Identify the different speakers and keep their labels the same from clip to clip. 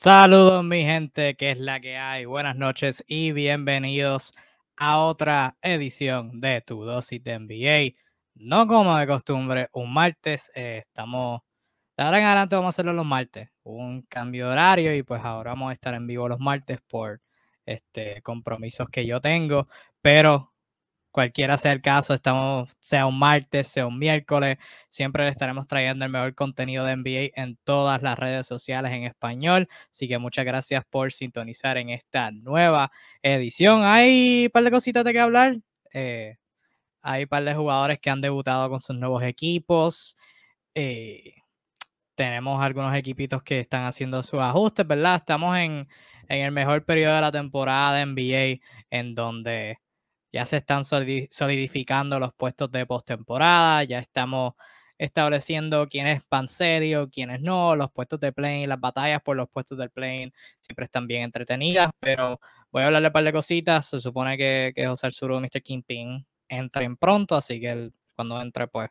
Speaker 1: Saludos mi gente, que es la que hay. Buenas noches y bienvenidos a otra edición de Tu Dosis de NBA. No como de costumbre, un martes. eh, estamos, de ahora en adelante vamos a hacerlo los martes. Un cambio de horario y pues ahora vamos a estar en vivo los martes por este, compromisos que yo tengo. Pero cualquiera sea el caso, estamos, sea un martes, sea un miércoles, siempre le estaremos trayendo el mejor contenido de NBA en todas las redes sociales en español. Así que muchas gracias por sintonizar en esta nueva edición. Hay un par de cositas de que hablar. Eh, hay un par de jugadores que han debutado con sus nuevos equipos. Eh, tenemos algunos equipitos que están haciendo sus ajustes, ¿verdad? Estamos en, en el mejor periodo de la temporada de NBA, en donde ya se están solidificando los puestos de postemporada, ya estamos estableciendo quiénes van serio, quiénes no, los puestos de play, las batallas por los puestos del play siempre están bien entretenidas, pero voy a hablarle un par de cositas, se supone que, que José Arzuro y Mr. Kingpin entren pronto, así que cuando entre pues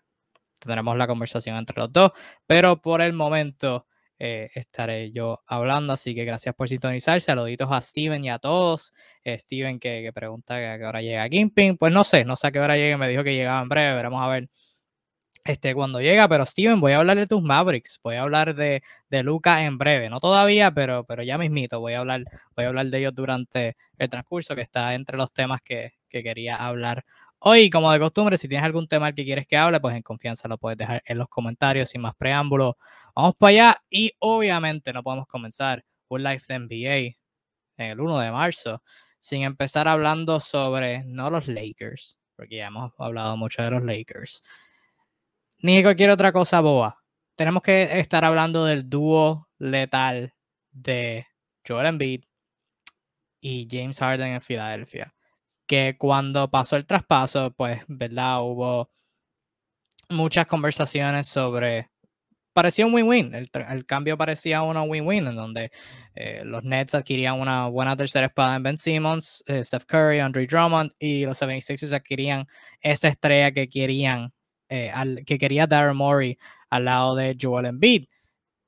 Speaker 1: tendremos la conversación entre los dos, pero por el momento eh, estaré yo hablando. Así que gracias por sintonizar. Saluditos a Steven y a todos. Eh, Steven que, pregunta a qué hora llega Kingpin. Pues no sé, no sé a qué hora llega. Me dijo que llegaba en breve. Veremos a ver este, cuando llega. Pero Steven, voy a hablar de tus Mavericks. Voy a hablar de, de Luca en breve. No todavía, pero, pero ya mismito. Voy a hablar, voy a hablar de ellos durante el transcurso que está entre los temas que, que quería hablar Hoy, como de costumbre, si tienes algún tema que quieres que hable, pues en confianza lo puedes dejar en los comentarios sin más preámbulos. Vamos para allá y obviamente no podemos comenzar un live de NBA en el 1 de marzo sin empezar hablando sobre no los Lakers, porque ya hemos hablado mucho de los Lakers, ni cualquier otra cosa boa. Tenemos que estar hablando del dúo letal de Joel Embiid y James Harden en Filadelfia que cuando pasó el traspaso, pues, ¿verdad? Hubo muchas conversaciones sobre... Parecía un win-win, el, cambio parecía una win-win, en donde eh, los Nets adquirían una buena tercera espada en Ben Simmons, eh, Steph Curry, Andre Drummond, y los 76ers adquirían esa estrella que querían, eh, que quería Darren Morey al lado de Joel Embiid.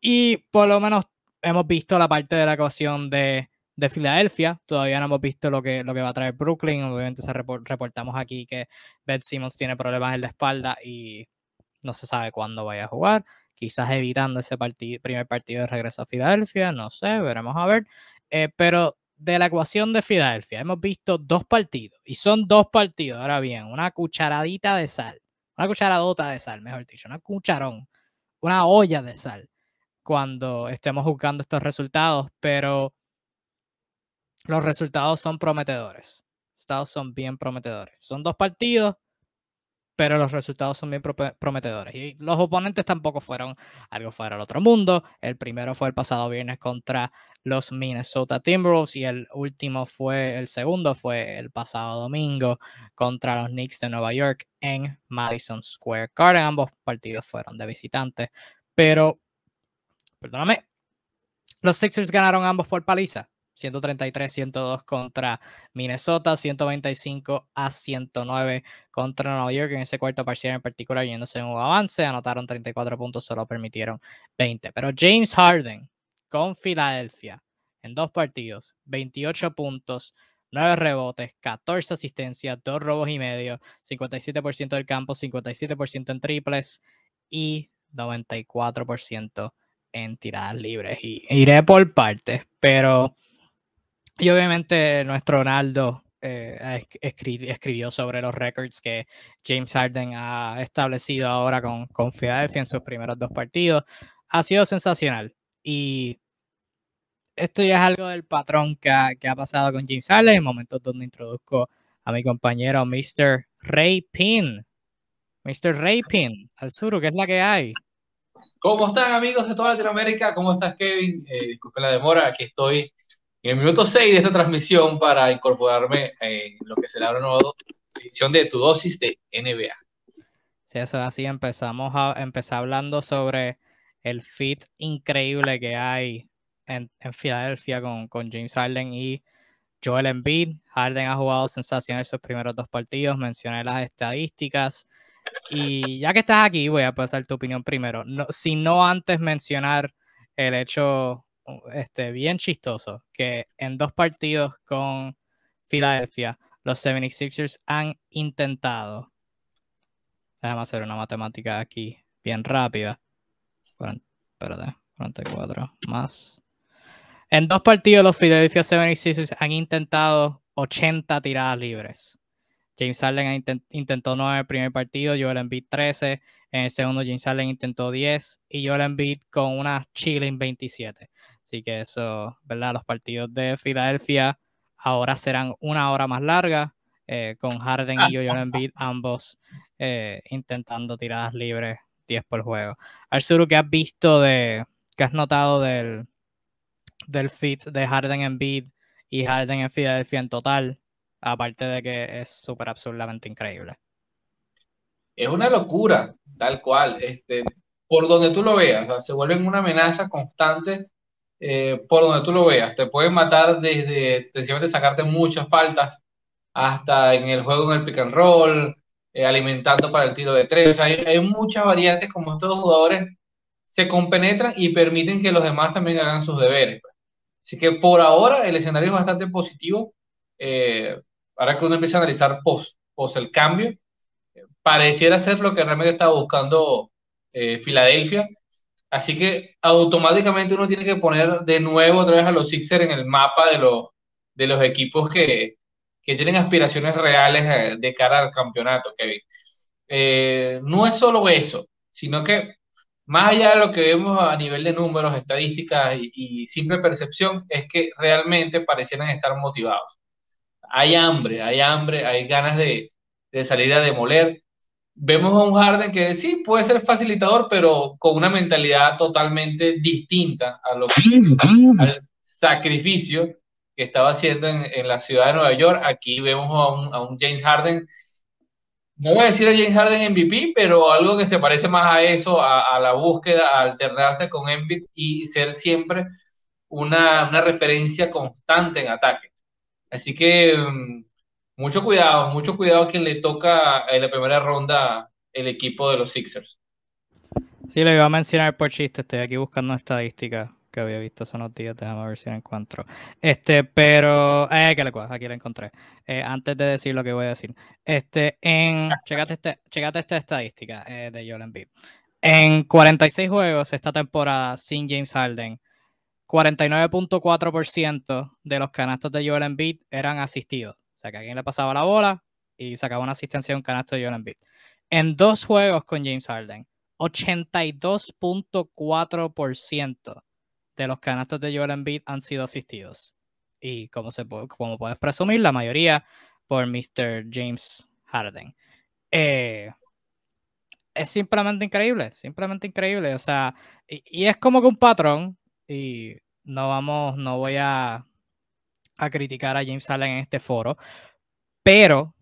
Speaker 1: Y por lo menos hemos visto la parte de la ecuación de de Filadelfia. Todavía no hemos visto lo que, lo que va a traer Brooklyn. Obviamente se reportamos aquí que Ben Simmons tiene problemas en la espalda y no se sabe cuándo vaya a jugar. Quizás evitando ese primer partido de regreso a Filadelfia. No sé, veremos a ver. Eh, pero de la ecuación de Filadelfia hemos visto dos partidos. Y son dos partidos. Ahora bien, una cucharadita de sal. Una cucharadota de sal, mejor dicho. Una cucharón. Una olla de sal. Cuando estemos juzgando estos resultados. Pero los resultados son prometedores. Los resultados son bien prometedores. Son dos partidos, pero los resultados son bien prometedores. Y los oponentes tampoco fueron algo fuera del otro mundo. El primero fue el pasado viernes contra los Minnesota Timberwolves y el último fue, el segundo fue el pasado domingo contra los Knicks de Nueva York en Madison Square Garden. Ambos partidos fueron de visitantes, pero, perdóname, los Sixers ganaron ambos por paliza. 133-102 contra Minnesota, 125 a 109 contra Nueva York en ese cuarto parcial en particular, yéndose en un avance, anotaron 34 puntos, solo permitieron 20. Pero James Harden con Filadelfia en dos partidos, 28 puntos, 9 rebotes, 14 asistencias, 2 robos y medio, 57% del campo, 57% en triples y 94% en tiradas libres. Y iré por partes, pero y obviamente nuestro Ronaldo eh, escribió sobre los récords que James Harden ha establecido ahora con, con Philadelphia en sus primeros dos partidos. Ha sido sensacional. Y esto ya es algo del patrón que ha, pasado con James Harden en momentos donde introduzco a mi compañero Mr. Ray Pin. Mr. Ray Pin, al sur, ¿qué es la que hay?
Speaker 2: ¿Cómo están amigos de toda Latinoamérica? ¿Cómo estás Kevin? Eh, la demora, aquí estoy en el minuto 6 de esta transmisión para incorporarme en lo que será una nueva edición de tu dosis de NBA.
Speaker 1: Sí, eso es así. Empezamos a empezar hablando sobre el fit increíble que hay en, Filadelfia con, con, James Harden y Joel Embiid. Harden ha jugado sensacional sus primeros dos partidos. Mencioné las estadísticas. Y ya que estás aquí, voy a pasar tu opinión primero. Si no antes mencionar el hecho este, bien chistoso que en dos partidos con Filadelfia, los 76ers han intentado. Déjame hacer una matemática aquí bien rápida. espérate, 44 más. En dos partidos, los Philadelphia 76ers han intentado 80 tiradas libres. James Harden intentó 9 en el primer partido, Joel Embiid 13. En el segundo, James Harden intentó 10 y Joel Embiid con una chilling 27. Así que eso, ¿verdad? Los partidos de Filadelfia ahora serán una hora más larga, eh, con Harden y Joel Embiid ambos eh, intentando tiradas libres 10 por juego. Arsuru, ¿qué has visto de, qué has notado del, del fit de Harden en Beat y Harden en Philadelphia en total, aparte de que es súper absurdamente increíble.
Speaker 2: Es una locura, tal cual. Este, por donde tú lo veas, se vuelven una amenaza constante eh, por donde tú lo veas. Te pueden matar desde sencillamente sacarte muchas faltas hasta en el juego en el pick and roll, eh, alimentando para el tiro de tres. hay, muchas variantes como estos jugadores se compenetran y permiten que los demás también hagan sus deberes. Así que por ahora el escenario es bastante positivo. Eh, ahora que uno empieza a analizar post, post el cambio, pareciera ser lo que realmente estaba buscando eh, Filadelfia. Así que automáticamente uno tiene que poner de nuevo otra vez a los Sixers en el mapa de los, de los equipos que, que tienen aspiraciones reales eh, de cara al campeonato, Kevin. no es solo eso, sino que más allá de lo que vemos a nivel de números, estadísticas y, simple percepción, es que realmente parecieran estar motivados. Hay hambre, hay hambre, hay ganas de, salir a demoler. Vemos a un Harden que sí puede ser facilitador, pero con una mentalidad totalmente distinta a lo que, al sacrificio que estaba haciendo en, la ciudad de Nueva York. Aquí vemos a un, a un James Harden no voy a decir a James Harden MVP, pero algo que se parece más a eso, a, la búsqueda, a alternarse con Embiid y ser siempre una, referencia constante en ataque. Así que mm, mucho cuidado, mucho cuidado a quien le toca en la primera ronda el equipo de los Sixers.
Speaker 1: Sí, lo iba a mencionar por chiste, estoy aquí buscando estadísticas que había visto hace unos días, déjame ver si la encuentro. Este, pero, eh, que le aquí la encontré. Eh, antes de decir lo que voy a decir. Este, en, checate, este, esta estadística eh, de Joel Embiid. En 46 juegos esta temporada sin James Harden, 49.4% de los canastos de Joel Embiid eran asistidos. O sea, que alguien le pasaba la bola y sacaba una asistencia a un canasto de Joel Embiid. En dos juegos con James Harden, 82.4% de los canastos de Joel Embiid han sido asistidos. Y como, se, como puedes presumir, la mayoría por Mr. James Harden. Eh, es simplemente increíble, simplemente increíble. O sea, y, es como que un patrón. Y no vamos, no voy a, a criticar a James Harden en este foro. Pero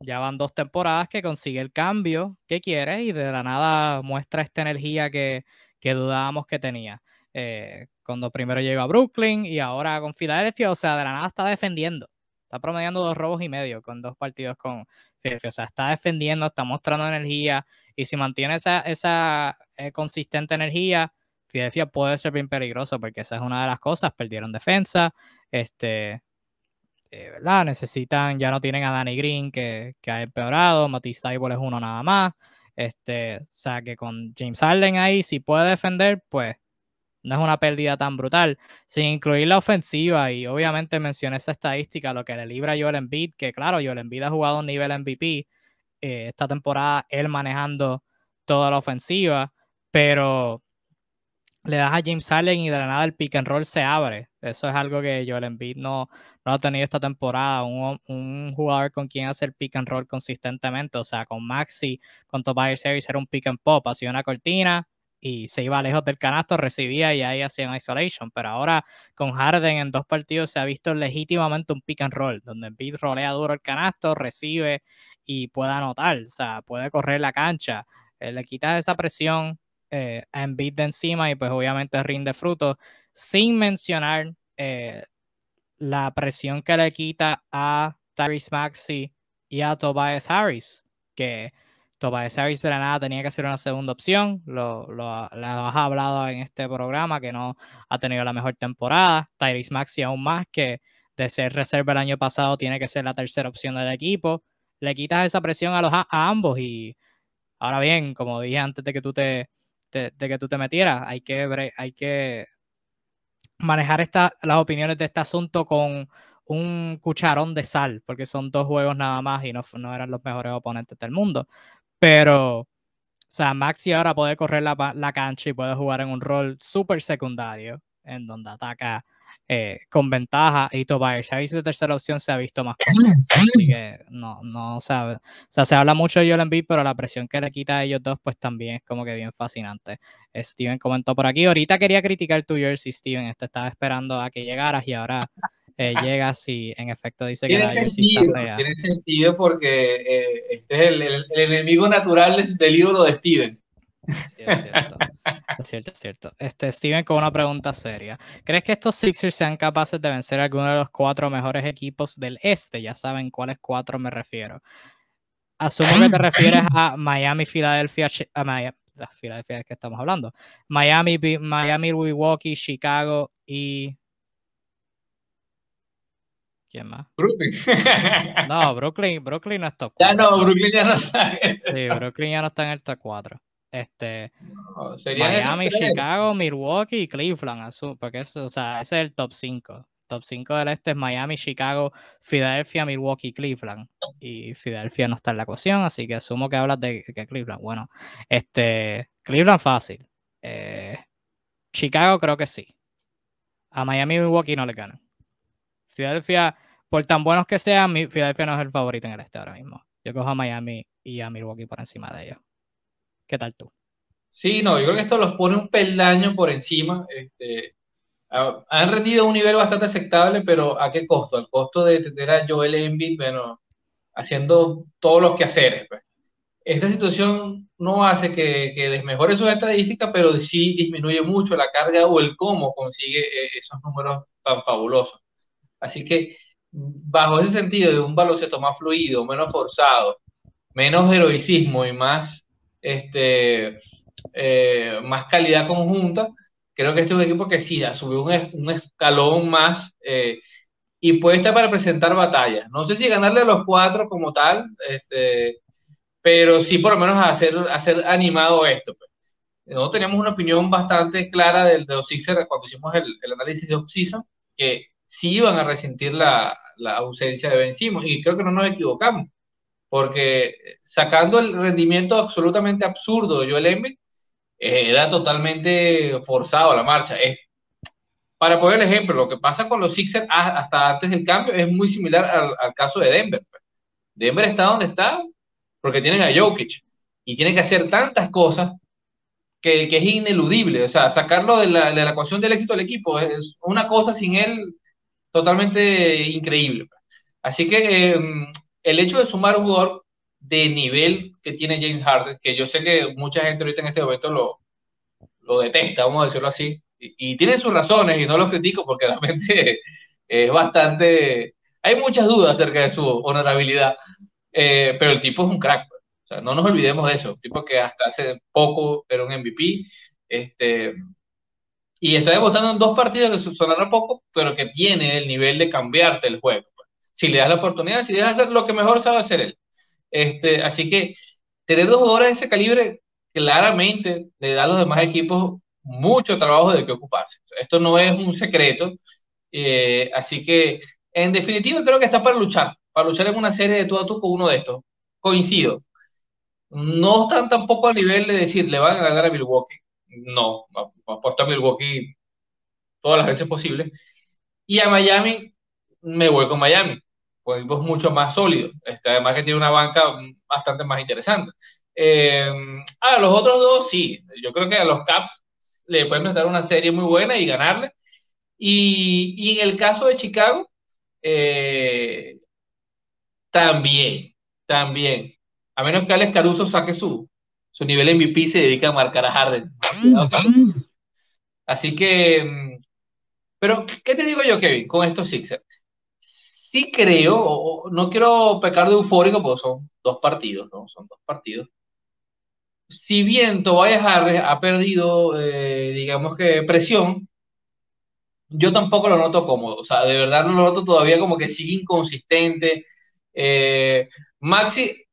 Speaker 1: ya van dos temporadas que consigue el cambio que quiere y de la nada muestra esta energía que, que dudábamos que tenía. Eh, cuando primero llegó a Brooklyn y ahora con Filadelfia, o sea, de la nada está defendiendo. Está promediando dos robos y medio con dos partidos con Filadelfia. O sea, está defendiendo, está mostrando energía y si mantiene esa, esa eh, consistente energía, Filadelfia puede ser bien peligroso porque esa es una de las cosas. Perdieron defensa, este, eh, ¿verdad? Necesitan, ya no tienen a Danny Green que, que ha empeorado, Matisse Taibol es uno nada más. Este, o sea, que con James Harden ahí, si puede defender, pues no es una pérdida tan brutal, sin incluir la ofensiva. Y obviamente mencioné esa estadística, lo que le libra a Joel Embiid, que claro, Joel Embiid ha jugado un nivel MVP eh, esta temporada, él manejando toda la ofensiva, pero le das a James Allen y de la nada el pick and roll se abre. Eso es algo que Joel Embiid no, no ha tenido esta temporada. Un, un, jugador con quien hacer pick and roll consistentemente. O sea, con Maxi, con Tobias Harris era un pick and pop. Hacía una cortina, y se iba lejos del canasto, recibía y ahí hacían isolation. Pero ahora con Harden en dos partidos se ha visto legítimamente un pick and roll, donde Embiid rolea duro el canasto, recibe y puede anotar, o sea, puede correr la cancha. Eh, le quita esa presión eh, Embiid de encima y pues obviamente rinde fruto, sin mencionar eh, la presión que le quita a Tyrese Maxi y a Tobias Harris, que Tobias Harris de la nada tenía que ser una segunda opción. Lo, lo, has hablado en este programa que no ha tenido la mejor temporada. Tyrese Maxi aún más que de ser reserva el año pasado tiene que ser la tercera opción del equipo. Le quitas esa presión a, los, a ambos y ahora bien, como dije antes de que tú te, de, que tú te metieras, hay que, hay que manejar esta, las opiniones de este asunto con un cucharón de sal, porque son dos juegos nada más y no, no eran los mejores oponentes del mundo. Pero, o sea, Maxi ahora puede correr la, la cancha y puede jugar en un rol súper secundario, en donde ataca eh, con ventaja y Tobias Harris de tercera opción se ha visto más así que no, no sabe. O sea, se habla mucho de Joel Embiid, pero la presión que le quita a ellos dos, pues también es como que bien fascinante. Steven comentó por aquí, ahorita quería criticar tu jersey, Steven, este estaba esperando a que llegaras y ahora eh, llegas y en efecto dice que la
Speaker 2: sentido, está fea. Tiene sentido porque eh, este es el, el, enemigo natural del ídolo de Steven.
Speaker 1: Sí, es cierto. es cierto, es cierto. Este, Steven, con una pregunta seria. ¿Crees que estos Sixers sean capaces de vencer a alguno de los cuatro mejores equipos del este? Ya saben cuáles cuatro me refiero. Asumo que te refieres a Miami, Filadelfia, a Miami, la Filadelfia que estamos hablando. Miami, Miami, Milwaukee, Chicago y ¿Quién más?
Speaker 2: Brooklyn.
Speaker 1: No, Brooklyn, Brooklyn no está top
Speaker 2: Ya no, Brooklyn ya no está.
Speaker 1: Sí, Brooklyn ya no está en el top 4. Este, Miami, Chicago, Milwaukee y Cleveland, porque eso, o sea, ese es el top 5. Top 5 del este es Miami, Chicago, Filadelfia, Milwaukee, Cleveland. Y Filadelfia no está en la ecuación, así que asumo que hablas de que Cleveland. Bueno, este, Cleveland fácil. Eh, Chicago creo que sí. A Miami y Milwaukee no le ganan. Filadelfia, por tan buenos que sean, Filadelfia no es el favorito en el este ahora mismo. Yo cojo a Miami y a Milwaukee por encima de ellos. ¿Qué tal tú?
Speaker 2: Sí, no, yo creo que esto los pone un peldaño por encima. Este, han rendido un nivel bastante aceptable, pero ¿a qué costo? Al costo de tener a Joel Embiid, bueno, haciendo todos los quehaceres. Pues. Esta situación no hace que, que, desmejore sus estadísticas, pero sí disminuye mucho la carga o el cómo consigue eh, esos números tan fabulosos. Así que, bajo ese sentido de un baloncesto más fluido, menos forzado, menos heroicismo y más este, eh, más calidad conjunta. Creo que este es un equipo que sí, ha subido un, escalón más eh, y puede estar para presentar batallas. No sé si ganarle a los cuatro como tal, este, pero sí por lo menos hacer, hacer animado esto. Pues. No teníamos una opinión bastante clara del, de Sixers cuando hicimos el, el análisis de off-season, que sí iban a resentir la, la ausencia de Ben Simmons, y creo que no nos equivocamos porque sacando el rendimiento absolutamente absurdo de Joel Embiid, eh, era totalmente forzado la marcha. Es, para poner el ejemplo, lo que pasa con los Sixers hasta antes del cambio es muy similar al, caso de Denver. Pues. Denver está donde está porque tienen a Jokic y tienen que hacer tantas cosas que, que es ineludible. O sea, sacarlo de la, de la, ecuación del éxito del equipo es una cosa sin él totalmente increíble. Pues. Así que em, el hecho de sumar un jugador de nivel que tiene James Harden, que yo sé que mucha gente ahorita en este momento lo, lo detesta, vamos a decirlo así, y, tiene sus razones y no lo critico porque realmente es bastante... Hay muchas dudas acerca de su honorabilidad, eh, pero el tipo es un crack. Pues. O sea, no nos olvidemos de eso. Un tipo que hasta hace poco era un MVP. Este, y está demostrando en dos partidos que sonará poco, pero que tiene el nivel de cambiarte el juego si le das la oportunidad, si dejas hacer lo que mejor sabe hacer él. Este, así que tener dos jugadores de ese calibre claramente le da a los demás equipos mucho trabajo de qué ocuparse. Esto no es un secreto. Eh, así que, en definitiva, creo que está para luchar, para luchar en una serie de tú a tú con uno de estos. Coincido. No están tampoco a nivel de decir, le van a ganar a Milwaukee. No, apuesto a Milwaukee todas las veces posible. Y a Miami, me voy con Miami pues mucho más sólido. Este, además que tiene una banca bastante más interesante. Eh, a los otros dos, sí. Yo creo que a los Caps le pueden meter una serie muy buena y ganarle. Y, y en el caso de Chicago, eh, también, también. A menos que Alex Caruso saque su, su nivel MVP y se dedica a marcar a Harden. Así que, mm, pero, ¿qué te digo yo, Kevin, con estos Sixers? Sí creo, no quiero pecar de eufórico porque son dos partidos, ¿no? Son dos partidos. si bien Tobias Harris ha perdido, eh, digamos que presión, yo tampoco lo noto cómodo. O sea, de verdad no lo noto todavía como que sigue inconsistente. Eh, Maxi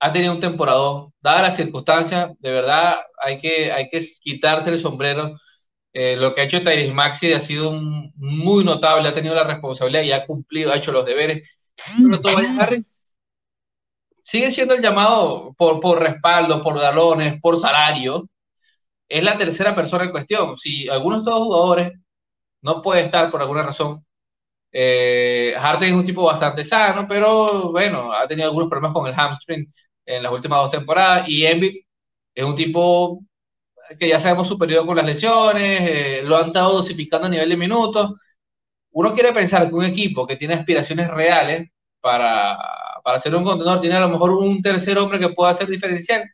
Speaker 2: ha tenido un temporada, dadas las circunstancias, de verdad hay que, hay que quitarse el sombrero. Eh, lo que ha hecho Tyrese Maxi ha sido muy notable, ha tenido la responsabilidad y ha cumplido, ha hecho los deberes. Pero Tobias Harris sigue siendo el llamado por, por respaldo, por galones, por salario. Es la tercera persona en cuestión. Si algunos de estos jugadores no puede estar por alguna razón. Eh, Harden es un tipo bastante sano, pero bueno, ha tenido algunos problemas con el hamstring en las últimas dos temporadas. Y Embiid es un tipo que ya sabemos superior con las lesiones, eh, lo han estado dosificando a nivel de minutos. Uno quiere pensar que un equipo que tiene aspiraciones reales para, para ser un contenedor tiene a lo mejor un tercer hombre que pueda ser diferencial.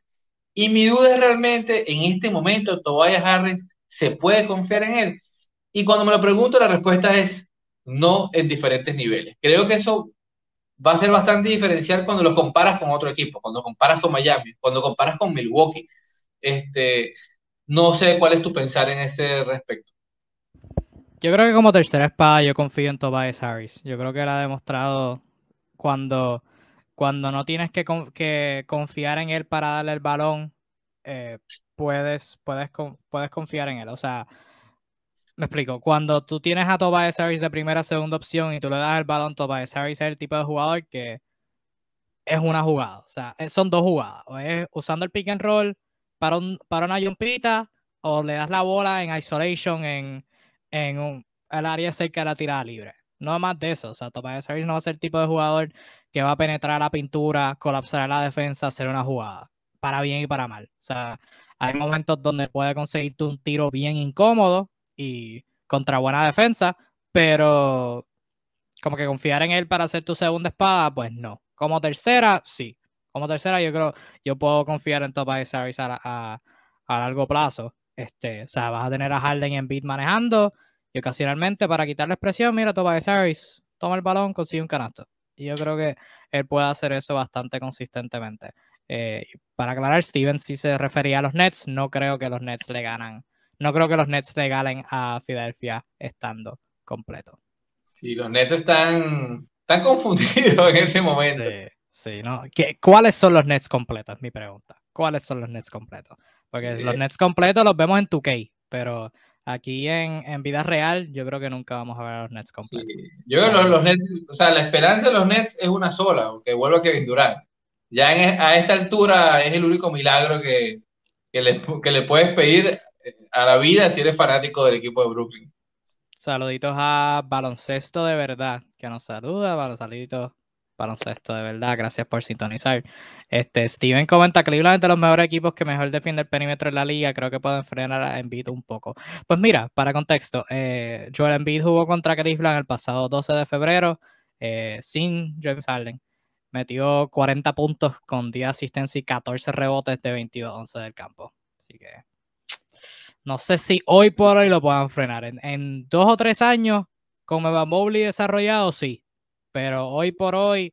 Speaker 2: Y mi duda es realmente, en este momento, Tobias Harris, ¿se puede confiar en él? Y cuando me lo pregunto, la respuesta es no en diferentes niveles. Creo que eso va a ser bastante diferencial cuando lo comparas con otro equipo, cuando comparas con Miami, cuando comparas con Milwaukee. Este, no sé cuál es tu pensar en ese respecto.
Speaker 1: Yo creo que como tercera espada yo confío en Tobias Harris. Yo creo que él ha demostrado cuando, cuando no tienes que, confiar en él para darle el balón, eh, puedes, puedes, puedes confiar en él. O sea, me explico. Cuando tú tienes a Tobias Harris de primera segunda opción y tú le das el balón, Tobias Harris es el tipo de jugador que es una jugada. O sea, son dos jugadas. Usando el pick and roll para, un, para una jumpita o le das la bola en isolation en, en un, el área cerca de la tirada libre. No más de eso. O sea, Tobias Harris no va a ser el tipo de jugador que va a penetrar la pintura, colapsar la defensa, hacer una jugada. Para bien y para mal. O sea, hay momentos donde puede conseguirte un tiro bien incómodo y contra buena defensa, pero como que confiar en él para hacer tu segunda espada, pues no. Como tercera, sí. Como tercera, yo creo, yo puedo confiar en Tobias Harris a, a, a, largo plazo. Este, o sea, vas a tener a Harden en beat manejando y ocasionalmente para quitarle expresión, mira, Tobias Harris, toma el balón, consigue un canasto. Y yo creo que él puede hacer eso bastante consistentemente. Eh, para aclarar, Steven si se refería a los Nets, no creo que los Nets le ganan no creo que los Nets regalen a Filadelfia estando completo.
Speaker 2: Sí, los Nets están, están confundidos en este momento.
Speaker 1: Sí, sí, ¿no? ¿Cuáles son los Nets completos? Mi pregunta. ¿Cuáles son los Nets completos? Porque los Nets completos los vemos en 2K, pero aquí en, en, vida real yo creo que nunca vamos a ver a los Nets completos.
Speaker 2: Yo creo que los, Nets, o sea, la esperanza de los Nets es una sola, aunque vuelva Kevin Durant. Ya e, a esta altura es el único milagro que, que, le, que le puedes pedir a la vida si eres fanático del equipo de Brooklyn.
Speaker 1: Saluditos a Baloncesto de Verdad, que nos saluda. Saluditos, Baloncesto de Verdad. Gracias por sintonizar. Este, Steven comenta: Cleveland es de los mejores equipos que mejor defiende el perímetro en la liga. Creo que pueden frenar a Embiid un poco. Pues mira, para contexto, eh, Joel Embiid jugó contra Cleveland el pasado 12 de febrero eh, sin James Harden. Metió 40 puntos con 10 asistencias y 14 rebotes de 22-11 del campo. Así que no sé si hoy por hoy lo puedan frenar. En, dos o tres años, con Evan Mobley desarrollado, sí. Pero hoy por hoy,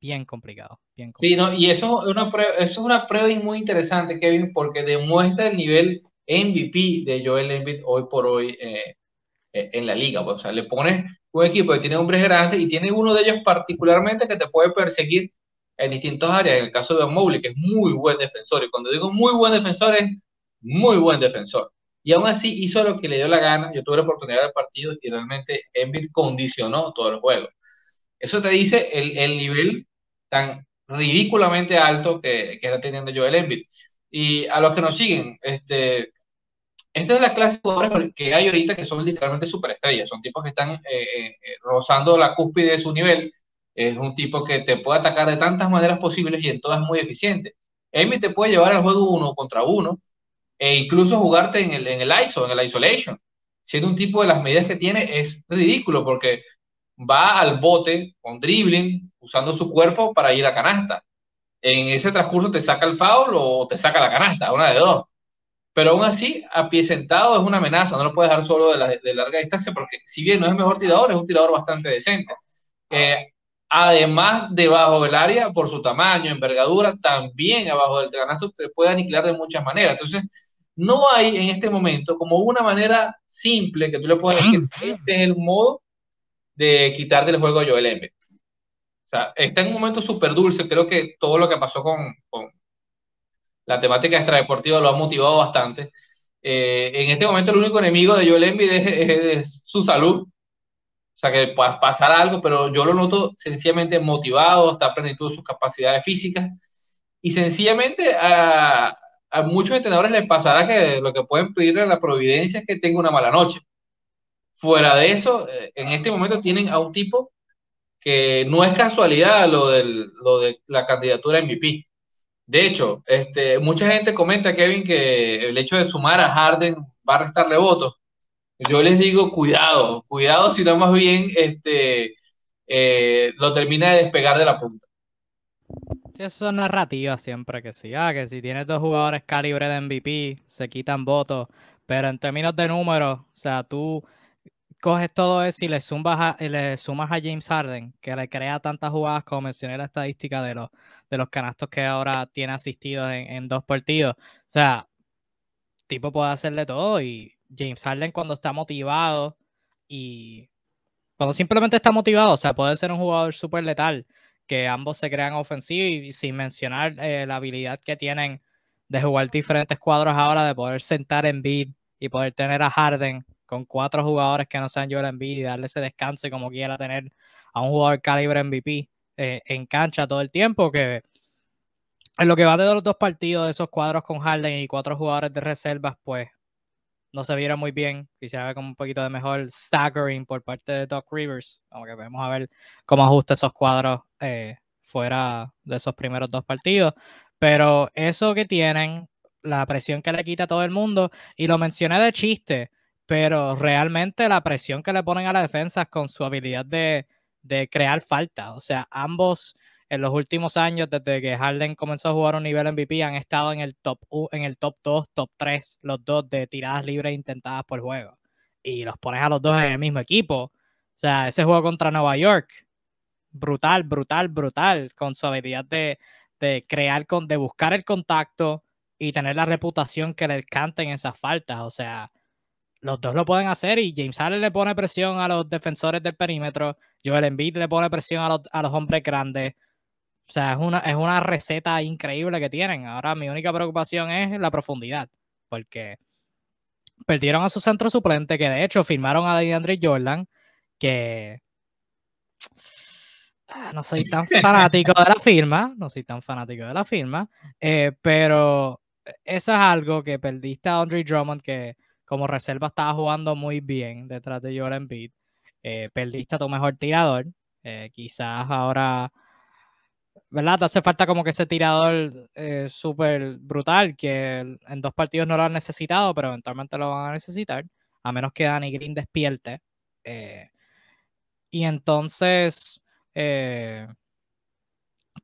Speaker 1: bien complicado.
Speaker 2: Sí, no, y eso es, una prueba, eso es una prueba muy interesante, Kevin, porque demuestra el nivel MVP de Joel Embiid hoy por hoy eh, eh, en la liga. O sea, le pones un equipo que tiene hombres grandes y tiene uno de ellos particularmente que te puede perseguir en distintas áreas. En el caso de Mobley, que es muy buen defensor. Y cuando digo muy buen defensor es muy buen defensor. Y aún así hizo lo que le dio la gana. Yo tuve la oportunidad del partido y realmente Embiid condicionó todo el juego. Eso te dice el, el nivel tan ridículamente alto que, que, está teniendo Joel Embiid. Y a los que nos siguen, este, esta es la clase de jugadores que hay ahorita que son literalmente superestrellas. Son tipos que están eh, eh, rozando la cúspide de su nivel. Es un tipo que te puede atacar de tantas maneras posibles y en todas muy eficiente. Embiid te puede llevar al juego uno contra uno e incluso jugarte en el, en el ISO, en el isolation. Siendo un tipo de las medidas que tiene, es ridículo porque va al bote con dribbling, usando su cuerpo para ir a canasta. En ese transcurso te saca el foul o te saca la canasta, una de dos. Pero aún así, a pie sentado es una amenaza, no lo puedes dejar solo de, de larga distancia porque si bien no es el mejor tirador, es un tirador bastante decente. Eh, además debajo del área, por su tamaño, envergadura, también abajo del canasto te puede aniquilar de muchas maneras. Entonces, no hay en este momento como una manera simple que tú le puedas decir, este es el modo de quitarte el juego a Joel Embiid. O sea, está en un momento súper dulce. Creo que todo lo que pasó con, con la temática extradeportiva lo ha motivado bastante. Eh, en este momento el único enemigo de Joel Embiid es, su salud. O sea, que pueda pasar algo, pero yo lo noto sencillamente motivado, está aprendiendo sus capacidades físicas. Y sencillamente a, a muchos entrenadores les pasará que lo que pueden pedirle a la providencia es que tenga una mala noche. Fuera de eso, eh, en este momento tienen a un tipo que no es casualidad lo, lo de la candidatura MVP. De hecho, este, mucha gente comenta, Kevin, que el hecho de sumar a Harden va a restarle votos. Yo les digo, cuidado, cuidado, si no más bien este, eh, lo termina de despegar de la punta.
Speaker 1: Eso son narrativas siempre que sí. Ah, que si tienes dos jugadores calibre de MVP, se quitan votos. Pero en términos de números, o sea, tú coges todo eso y le, sumas a, le sumas a James Harden, que le crea tantas jugadas como mencioné la estadística de los, de los canastos que ahora tiene asistidos en, dos partidos. O sea, tipo puede hacerle todo y James Harden cuando está motivado y cuando simplemente está motivado, o sea, puede ser un jugador súper letal, que ambos se crean ofensivos y, sin mencionar eh, la habilidad que tienen de jugar diferentes cuadros ahora, de poder sentar en beat y poder tener a Harden con cuatro jugadores que no sean Joel Embiid y darle ese descanso como quiera tener a un jugador calibre MVP eh, en cancha todo el tiempo, que en lo que va de los dos partidos de esos cuadros con Harden y cuatro jugadores de reservas, pues no se viera muy bien. Quisiera como un poquito de mejor staggering por parte de Doc Rivers. Como que vamos a ver cómo ajusta esos cuadros eh, fuera de esos primeros dos partidos. Pero eso que tienen, la presión que le quita a todo el mundo, y lo mencioné de chiste, pero realmente la presión que le ponen a la defensa con su habilidad de, crear falta. O sea, ambos en los últimos años, desde que Harden comenzó a jugar un nivel MVP, han estado en el top, en el top 2, top 3, los dos de tiradas libres intentadas por juego. Y los pones a los dos en el mismo equipo. O sea, ese juego contra Nueva York, brutal, brutal, brutal, con su habilidad de, de crear, de buscar el contacto y tener la reputación que le canten esas faltas. O sea, los dos lo pueden hacer y James Harden le pone presión a los defensores del perímetro, Joel Embiid le pone presión a a los hombres grandes. O sea, es una, es una receta increíble que tienen. Ahora mi única preocupación es la profundidad, porque perdieron a su centro suplente, que de hecho firmaron a DeAndre Jordan, que ah, no soy tan fanático de la firma, no soy tan fanático de la firma, eh, pero eso es algo que perdiste a Andre Drummond, que como reserva estaba jugando muy bien detrás de Joel Embiid. Eh, perdiste a tu mejor tirador. Eh, quizás ahora, ¿verdad? Te hace falta como que ese tirador eh, súper brutal que en dos partidos no lo han necesitado, pero eventualmente lo van a necesitar, a menos que Danny Green despierte. y entonces,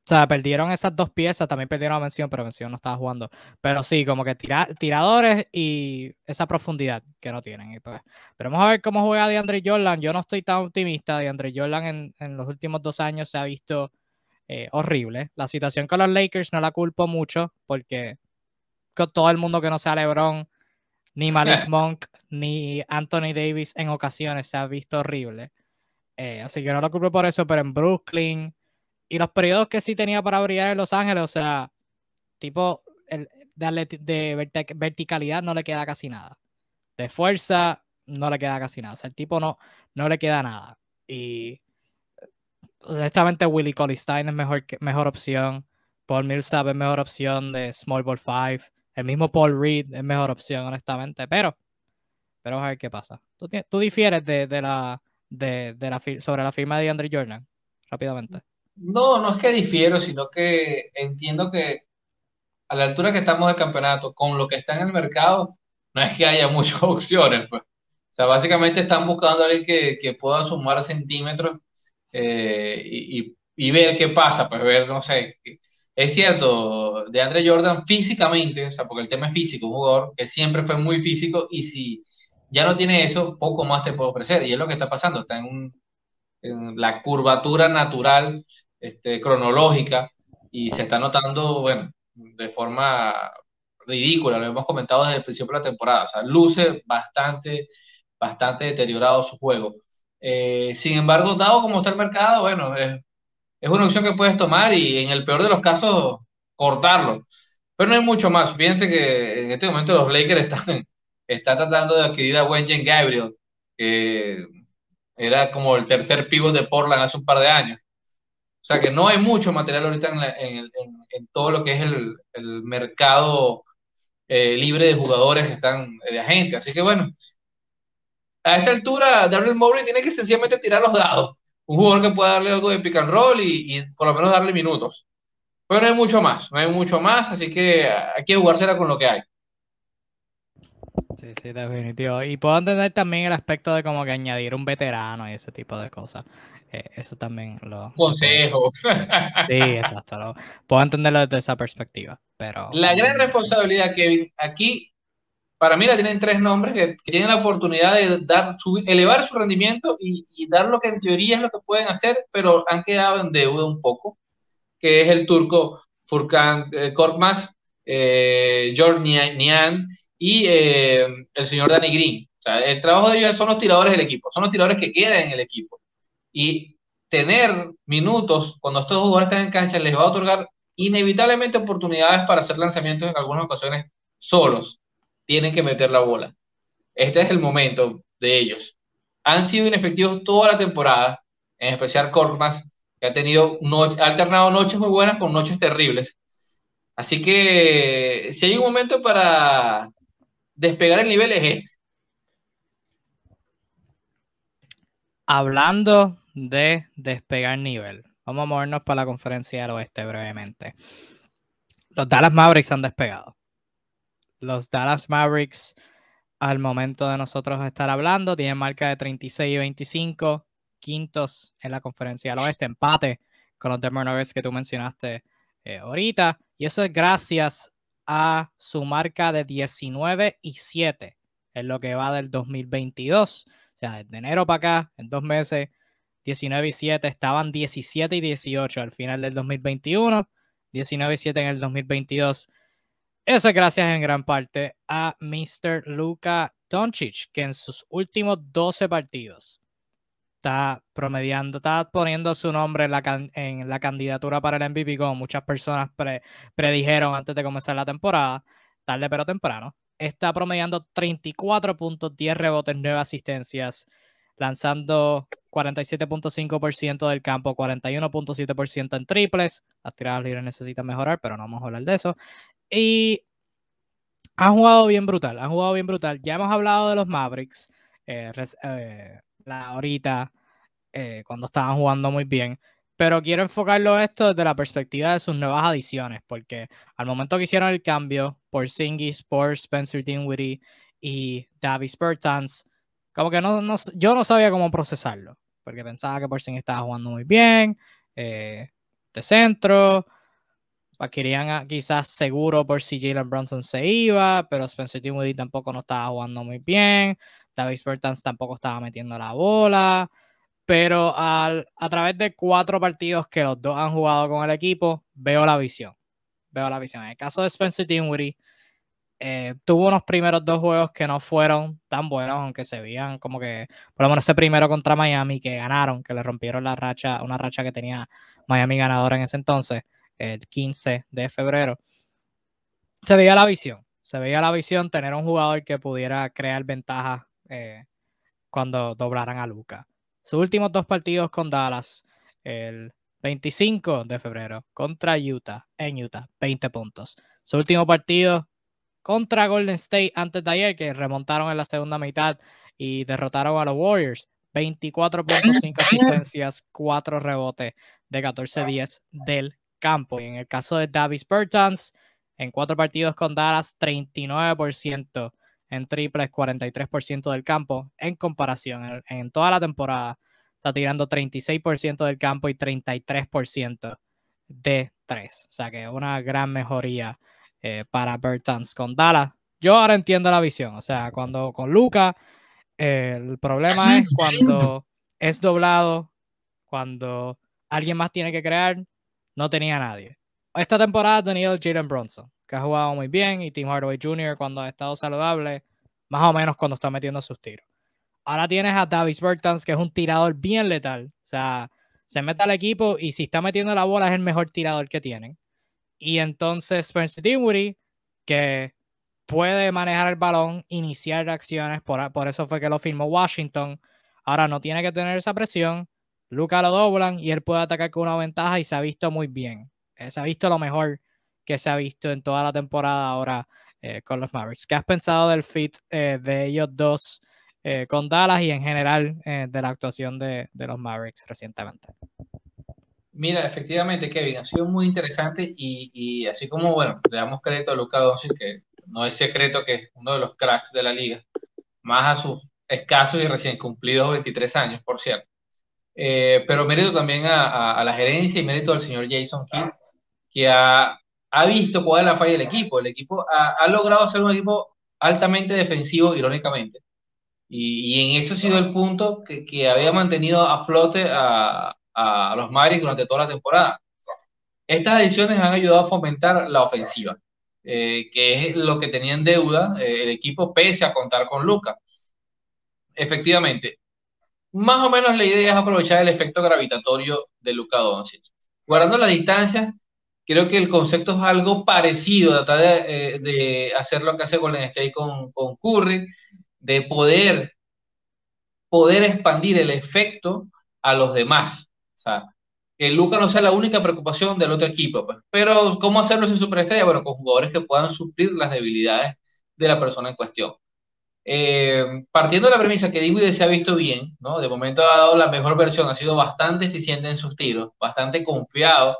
Speaker 1: o sea, perdieron esas dos piezas, también perdieron a Mención, pero Mención no estaba jugando. Pero sí, como que tiradores y esa profundidad que no tienen. pues, pero vamos a ver cómo juega DeAndre Jordan. Yo no estoy tan optimista. DeAndre Jordan en, en los últimos dos años se ha visto eh, horrible. La situación con los Lakers no la culpo mucho porque con todo el mundo que no sea LeBron, ni Malik Monk, ni Anthony Davis en ocasiones se ha visto horrible. Eh, así que no lo culpo por eso, pero en Brooklyn y los periodos que sí tenía para brillar en Los Ángeles, o sea, tipo, el, de, verticalidad no le queda casi nada. De fuerza no le queda casi nada. O sea, el tipo no, no le queda nada. Y honestamente Willie Colistein es mejor, mejor opción. Paul Millsap es mejor opción de Small Ball 5. El mismo Paul Reed es mejor opción, honestamente. Pero, pero vamos a ver qué pasa. ¿Tú, tú difieres de, de la, de, de la, sobre la firma de Andre Jordan? Rápidamente.
Speaker 2: No, no es que difiero, sino que entiendo que a la altura que estamos del campeonato, con lo que está en el mercado, no es que haya muchas opciones, pues. O sea, básicamente están buscando a alguien que, que pueda sumar centímetros eh, y, ver qué pasa, pues ver, no sé. Es cierto, de Andre Jordan físicamente, o sea, porque el tema es físico, un jugador que siempre fue muy físico y si ya no tiene eso, poco más te puede ofrecer. Y es lo que está pasando, está en la curvatura natural, este, cronológica, y se está notando, bueno, de forma ridícula, lo hemos comentado desde el principio de la temporada, o sea, luce bastante, bastante deteriorado su juego. Eh, sin embargo, dado como está el mercado, bueno, es, es, una opción que puedes tomar y en el peor de los casos, cortarlo. Pero no hay mucho más. Fíjate que en este momento los Lakers están, están tratando de adquirir a Wenjen Gabriel, que era como el tercer pivot de Portland hace un par de años. O sea que no hay mucho material ahorita en, en, todo lo que es el, el mercado eh, libre de jugadores que están de agentes. Así que bueno, a esta altura, Daryl Mowry tiene que sencillamente tirar los dados. Un jugador que pueda darle algo de pick and roll y, por lo menos darle minutos. Pero no hay mucho más, no hay mucho más, así que hay que jugársela con lo que hay.
Speaker 1: Sí, sí, definitivo. Y puedo entender también el aspecto de como que añadir un veterano y ese tipo de cosas. Eh, eso también lo...
Speaker 2: Consejo.
Speaker 1: Sí, exacto. puedo entenderlo desde esa perspectiva, pero...
Speaker 2: La gran responsabilidad, Kevin, aquí para mí la tienen tres nombres que, tienen la oportunidad de dar elevar su rendimiento y, dar lo que en teoría es lo que pueden hacer, pero han quedado en deuda un poco, que es el turco Furkan eh, Korkmaz, eh, George Nian y eh, el señor Danny Green. O sea, el trabajo de ellos son los tiradores del equipo, son los tiradores que quedan en el equipo. Y tener minutos cuando estos jugadores están en cancha les va a otorgar inevitablemente oportunidades para hacer lanzamientos en algunas ocasiones solos tienen que meter la bola. Este es el momento de ellos. Han sido inefectivos toda la temporada, en especial Cormas, que ha tenido ha alternado noches muy buenas con noches terribles. Así que si hay un momento para despegar el nivel es este.
Speaker 1: Hablando de despegar nivel, vamos a movernos para la conferencia del oeste brevemente. Los Dallas Mavericks han despegado los Dallas Mavericks, al momento de nosotros estar hablando, tienen marca de 36 y 25, quintos en la conferencia del oeste, empate con los Denver Nuggets que tú mencionaste eh, ahorita. Y eso es gracias a su marca de 19 y 7 en lo que va del 2022. O sea, de enero para acá, en dos meses, 19 y 7, estaban 17 y 18 al final del 2021, 19 y 7 en el 2022. Eso es gracias en gran parte a Mr. Luka Doncic, que en sus últimos 12 partidos está promediando, está poniendo su nombre en la, en la candidatura para el MVP, como muchas personas predijeron antes de comenzar la temporada, tarde pero temprano. Está promediando 34 puntos, 10 rebotes, 9 asistencias, lanzando 47.5% del campo, 41.7% en triples. Las tiradas libres necesitan mejorar, pero no vamos a hablar de eso. Y han jugado bien brutal, han jugado bien brutal. Ya hemos hablado de los Mavericks eh, eh, la, ahorita, eh, cuando estaban jugando muy bien. Pero quiero enfocarlo esto desde la perspectiva de sus nuevas adiciones, porque al momento que hicieron el cambio por Singis, por Spencer Dinwiddie y Davis Bertans, como que no, no, yo no sabía cómo procesarlo, porque pensaba que Porzingis estaba jugando muy bien, de centro, querían quizás seguro por si Jalen Bronson se iba, pero Spencer Dinwiddie tampoco no estaba jugando muy bien, David Bertans tampoco estaba metiendo la bola, pero al, a través de cuatro partidos que los dos han jugado con el equipo, veo la visión, veo la visión. En el caso de Spencer Dinwiddie, eh, tuvo unos primeros dos juegos que no fueron tan buenos, aunque se veían como que, por lo menos ese primero contra Miami, que ganaron, que le rompieron la racha, una racha que tenía Miami ganadora en ese entonces el 15 de febrero, se veía la visión. Se veía la visión tener un jugador que pudiera crear ventaja eh, cuando doblaran a Luca. Sus últimos dos partidos con Dallas, el 25 de febrero contra Utah, en Utah, 20 puntos. Su último partido contra Golden State antes de ayer, que remontaron en la segunda mitad y derrotaron a los Warriors. 24.5 asistencias, 4 rebotes de 14-10 del campo. Y en el caso de Davis Bertans, en cuatro partidos con Dallas, 39% en triples, 43% del campo. En comparación, en, toda la temporada está tirando 36% del campo y 33% de tres. O sea que una gran mejoría eh, para Bertans con Dallas. Yo ahora entiendo la visión. O sea, cuando con Luca, el problema es cuando es doblado cuando alguien más tiene que crear, no tenía nadie. Esta temporada ha tenido Jalen Bronson, que ha jugado muy bien, y Tim Hardaway Jr. cuando ha estado saludable, más o menos cuando está metiendo sus tiros. Ahora tienes a Davis Bertans, que es un tirador bien letal. O sea, se mete al equipo y si está metiendo la bola es el mejor tirador que tienen. Y entonces Spencer Dinwiddie, que puede manejar el balón, iniciar reacciones, por, por eso fue que lo firmó Washington. Ahora no tiene que tener esa presión. Luca lo doblan y él puede atacar con una ventaja y se ha visto muy bien. Eh, se ha visto lo mejor que se ha visto en toda la temporada ahora eh, con los Mavericks. ¿Qué has pensado del fit eh, de ellos dos con Dallas y en general de la actuación de, los Mavericks recientemente?
Speaker 2: Mira, efectivamente, Kevin, ha sido muy interesante y, y así como, bueno, le damos crédito a Luca Doncic, que no es secreto que es uno de los cracks de la liga, más a sus escasos y recién cumplidos 23 años, por cierto. Eh, pero mérito también a, la gerencia y mérito al señor Jason King, que ha, visto cuál es la falla del equipo. El equipo ha, logrado ser un equipo altamente defensivo, irónicamente. Y, en eso ha sido el punto que, había mantenido a flote a, los Mavericks durante toda la temporada. Estas adiciones han ayudado a fomentar la ofensiva, eh, que es lo que tenía en deuda eh, el equipo pese a contar con Lucas. Efectivamente, más o menos la idea es aprovechar el efecto gravitatorio de Luka Doncic. Guardando la distancia, creo que el concepto es algo parecido, tratar de, eh, de hacer lo que hace Golden State con, con Curry, de poder, poder expandir el efecto a los demás. O sea, que Luca no sea la única preocupación del otro equipo. Pues. Pero, ¿cómo hacerlo sin superestrella? Bueno, con jugadores que puedan suplir las debilidades de la persona en cuestión. Eh, partiendo de la premisa que Dinwiddie se ha visto bien, ¿no? De momento ha dado la mejor versión, ha sido bastante eficiente en sus tiros, bastante confiado.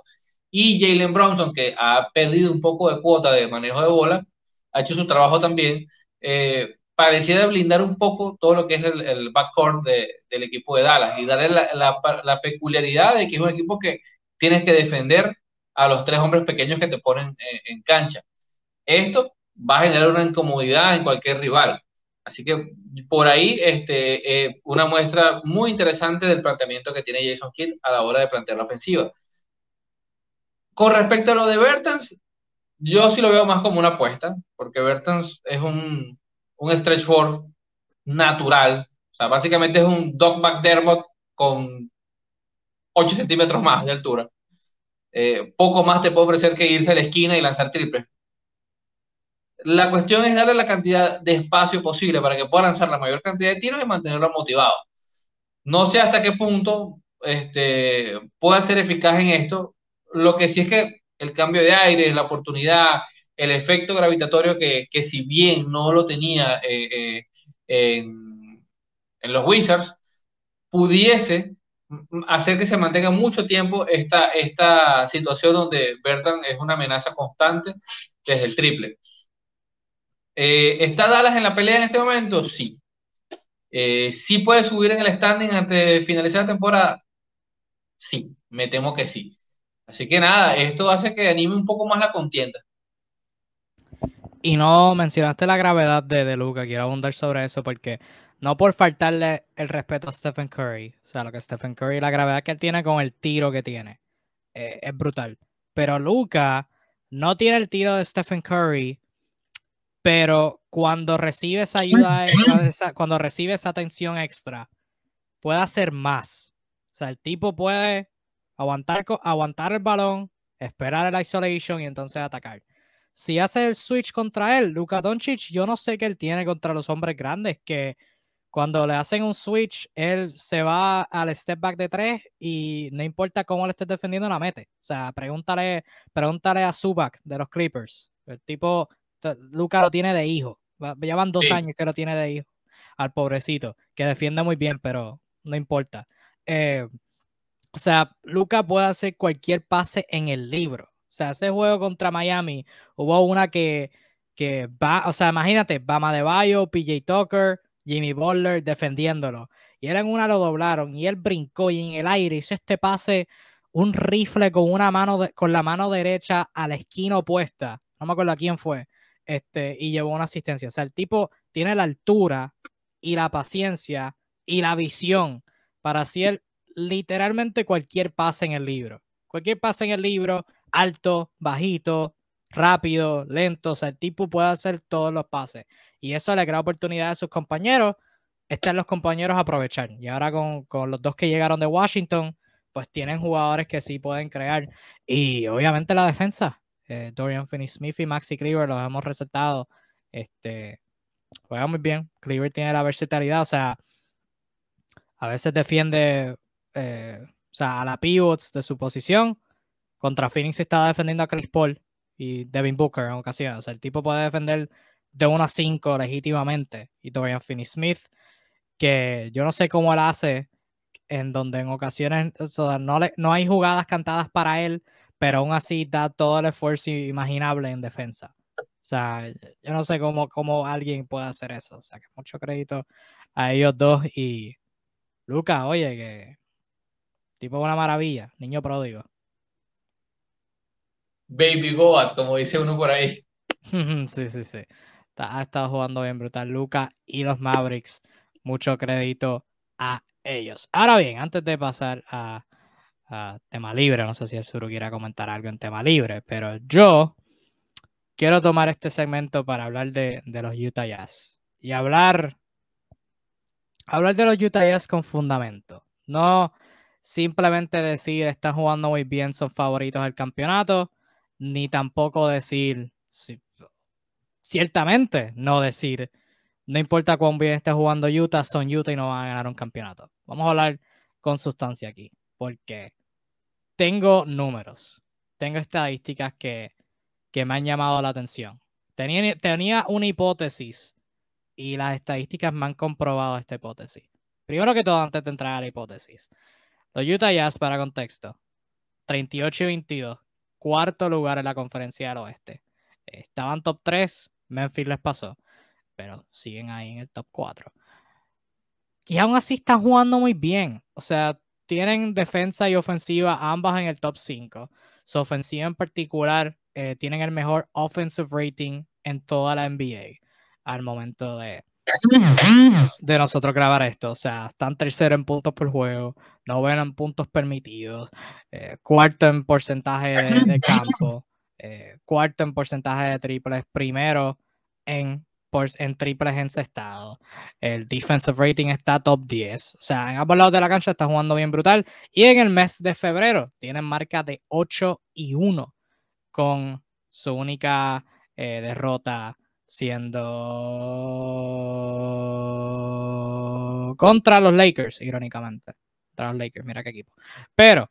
Speaker 2: Y Jalen Bronson, que ha perdido un poco de cuota de manejo de bola, ha hecho su trabajo también. Eh, pareciera blindar un poco todo lo que es el backcourt del equipo de Dallas y darle la, peculiaridad de que es un equipo que tienes que defender a los tres hombres pequeños que te ponen en cancha. Esto va a generar una incomodidad en cualquier rival. Así que por ahí este, eh, una muestra muy interesante del planteamiento que tiene Jason Kidd a la hora de plantear la ofensiva. Con respecto a lo de Bertans, yo sí lo veo más como una apuesta, porque Bertans es un, un stretch four natural. O sea, básicamente es un Doc McDermott con 8 centímetros más de altura. Eh, poco más te puede ofrecer que irse a la esquina y lanzar triple. La cuestión es darle la cantidad de espacio posible para que pueda lanzar la mayor cantidad de tiros y mantenerlo motivado. No sé hasta qué punto este, pueda ser eficaz en esto. Lo que sí es que el cambio de aire, la oportunidad, el efecto gravitatorio que, que si bien no lo tenía eh, eh, en, los Wizards, pudiese hacer que se mantenga mucho tiempo esta, esta situación donde Bertan es una amenaza constante desde el triple. Eh, ¿Está Dallas en la pelea en este momento? Sí. Eh, ¿Sí puede subir en el standing antes de finalizar la temporada? Sí, me temo que sí. Así que nada, esto hace que anime un poco más la contienda.
Speaker 1: Y no mencionaste la gravedad de, Luca, quiero abundar sobre eso porque no por faltarle el respeto a Stephen Curry, o sea, lo que Stephen Curry, la gravedad que él tiene con el tiro que tiene, eh, es brutal. Pero Luca no tiene el tiro de Stephen Curry pero cuando recibe esa ayuda, cuando recibe esa atención extra, puede hacer más. O sea, el tipo puede aguantar, aguantar el balón, esperar el isolation y entonces atacar. Si hace el switch contra él, Luka Doncic, yo no sé qué él tiene contra los hombres grandes, que cuando le hacen un switch, él se va al step back de tres y no importa cómo le estés defendiendo, la mete. O sea, pregúntale, pregúntale a Zubac de los Clippers. El tipo Luca lo tiene de hijo. Llevan dos años que lo tiene de hijo. Al pobrecito, que defiende muy bien, pero no importa. Eh, o sea, Luca puede hacer cualquier pase en el libro. O sea, ese juego contra Miami, hubo una que, que va, o sea, imagínate, Bama de Bayo, PJ Tucker, Jimmy Butler defendiéndolo. Y él en una lo doblaron y él brincó y en el aire hizo este pase, un rifle con una mano, con la mano derecha a la esquina opuesta. No me acuerdo a quién fue este, y llevó una asistencia. O sea, el tipo tiene la altura y la paciencia y la visión para así literalmente cualquier pase en el libro. Cualquier pase en el libro, alto, bajito, rápido, lento, o sea, el tipo puede hacer todos los pases. Y eso le crea oportunidad a sus compañeros. Están los compañeros a aprovechar. Y ahora con, con los dos que llegaron de Washington, pues tienen jugadores que sí pueden crear. Y obviamente la defensa. Eh, Dorian Finney-Smith y Maxi Cleaver los hemos resaltado. Este, juega muy bien. Cleaver tiene la versatilidad, o sea, a veces defiende eh, o sea, a la pivots de su posición. Contra Phoenix estaba defendiendo a Chris Paul y Devin Booker en ocasiones. O sea, el tipo puede defender de 1 a 5 legítimamente. Y Dorian Finney-Smith, que yo no sé cómo él hace en donde en ocasiones no, le, no hay jugadas cantadas para él, pero aún así da todo el esfuerzo imaginable en defensa. O sea, yo no sé cómo, cómo alguien puede hacer eso. O sea, que mucho crédito a ellos dos. Y Lucas, oye, que tipo una maravilla, niño pródigo.
Speaker 2: Baby Goat, como dice uno por ahí.
Speaker 1: sí, sí, sí. ha estado jugando bien brutal. Lucas y los Mavericks, mucho crédito a ellos. Ahora bien, antes de pasar a, tema libre, no sé si el Suru quiera comentar algo en tema libre, pero yo quiero tomar este segmento para hablar de, los Utah Jazz y hablar, hablar de los Utah Jazz con fundamento. No simplemente decir están jugando muy bien, son favoritos del campeonato, ni tampoco decir, ciertamente no decir no importa cuán bien esté jugando Utah, son Utah y no van a ganar un campeonato. Vamos a hablar con sustancia aquí, porque tengo números, tengo estadísticas que, me han llamado la atención. Tenía, tenía una hipótesis y las estadísticas me han comprobado esta hipótesis. Primero que todo, antes de entrar a la hipótesis, los Utah Jazz, para contexto, 38 y 22, cuarto lugar en la conferencia del oeste. Estaban top 3, Memphis les pasó pero siguen ahí en el top 4. Y aún así están jugando muy bien. O sea, tienen defensa y ofensiva ambas en el top 5. Su ofensiva en particular eh, tienen el mejor offensive rating en toda la NBA al momento de, de nosotros grabar esto. O sea, están tercero en puntos por juego, noveno en puntos permitidos, eh, cuarto en porcentaje de, campo, eh, cuarto en porcentaje de triples, primero en en triples encestados. El defensive rating está top 10. O sea, en ambos lados de la cancha está jugando bien brutal. Y en el mes de febrero tienen marca de 8 y 1 con su única eh, derrota siendo contra los Lakers, irónicamente. Contra los Lakers, mira qué equipo. Pero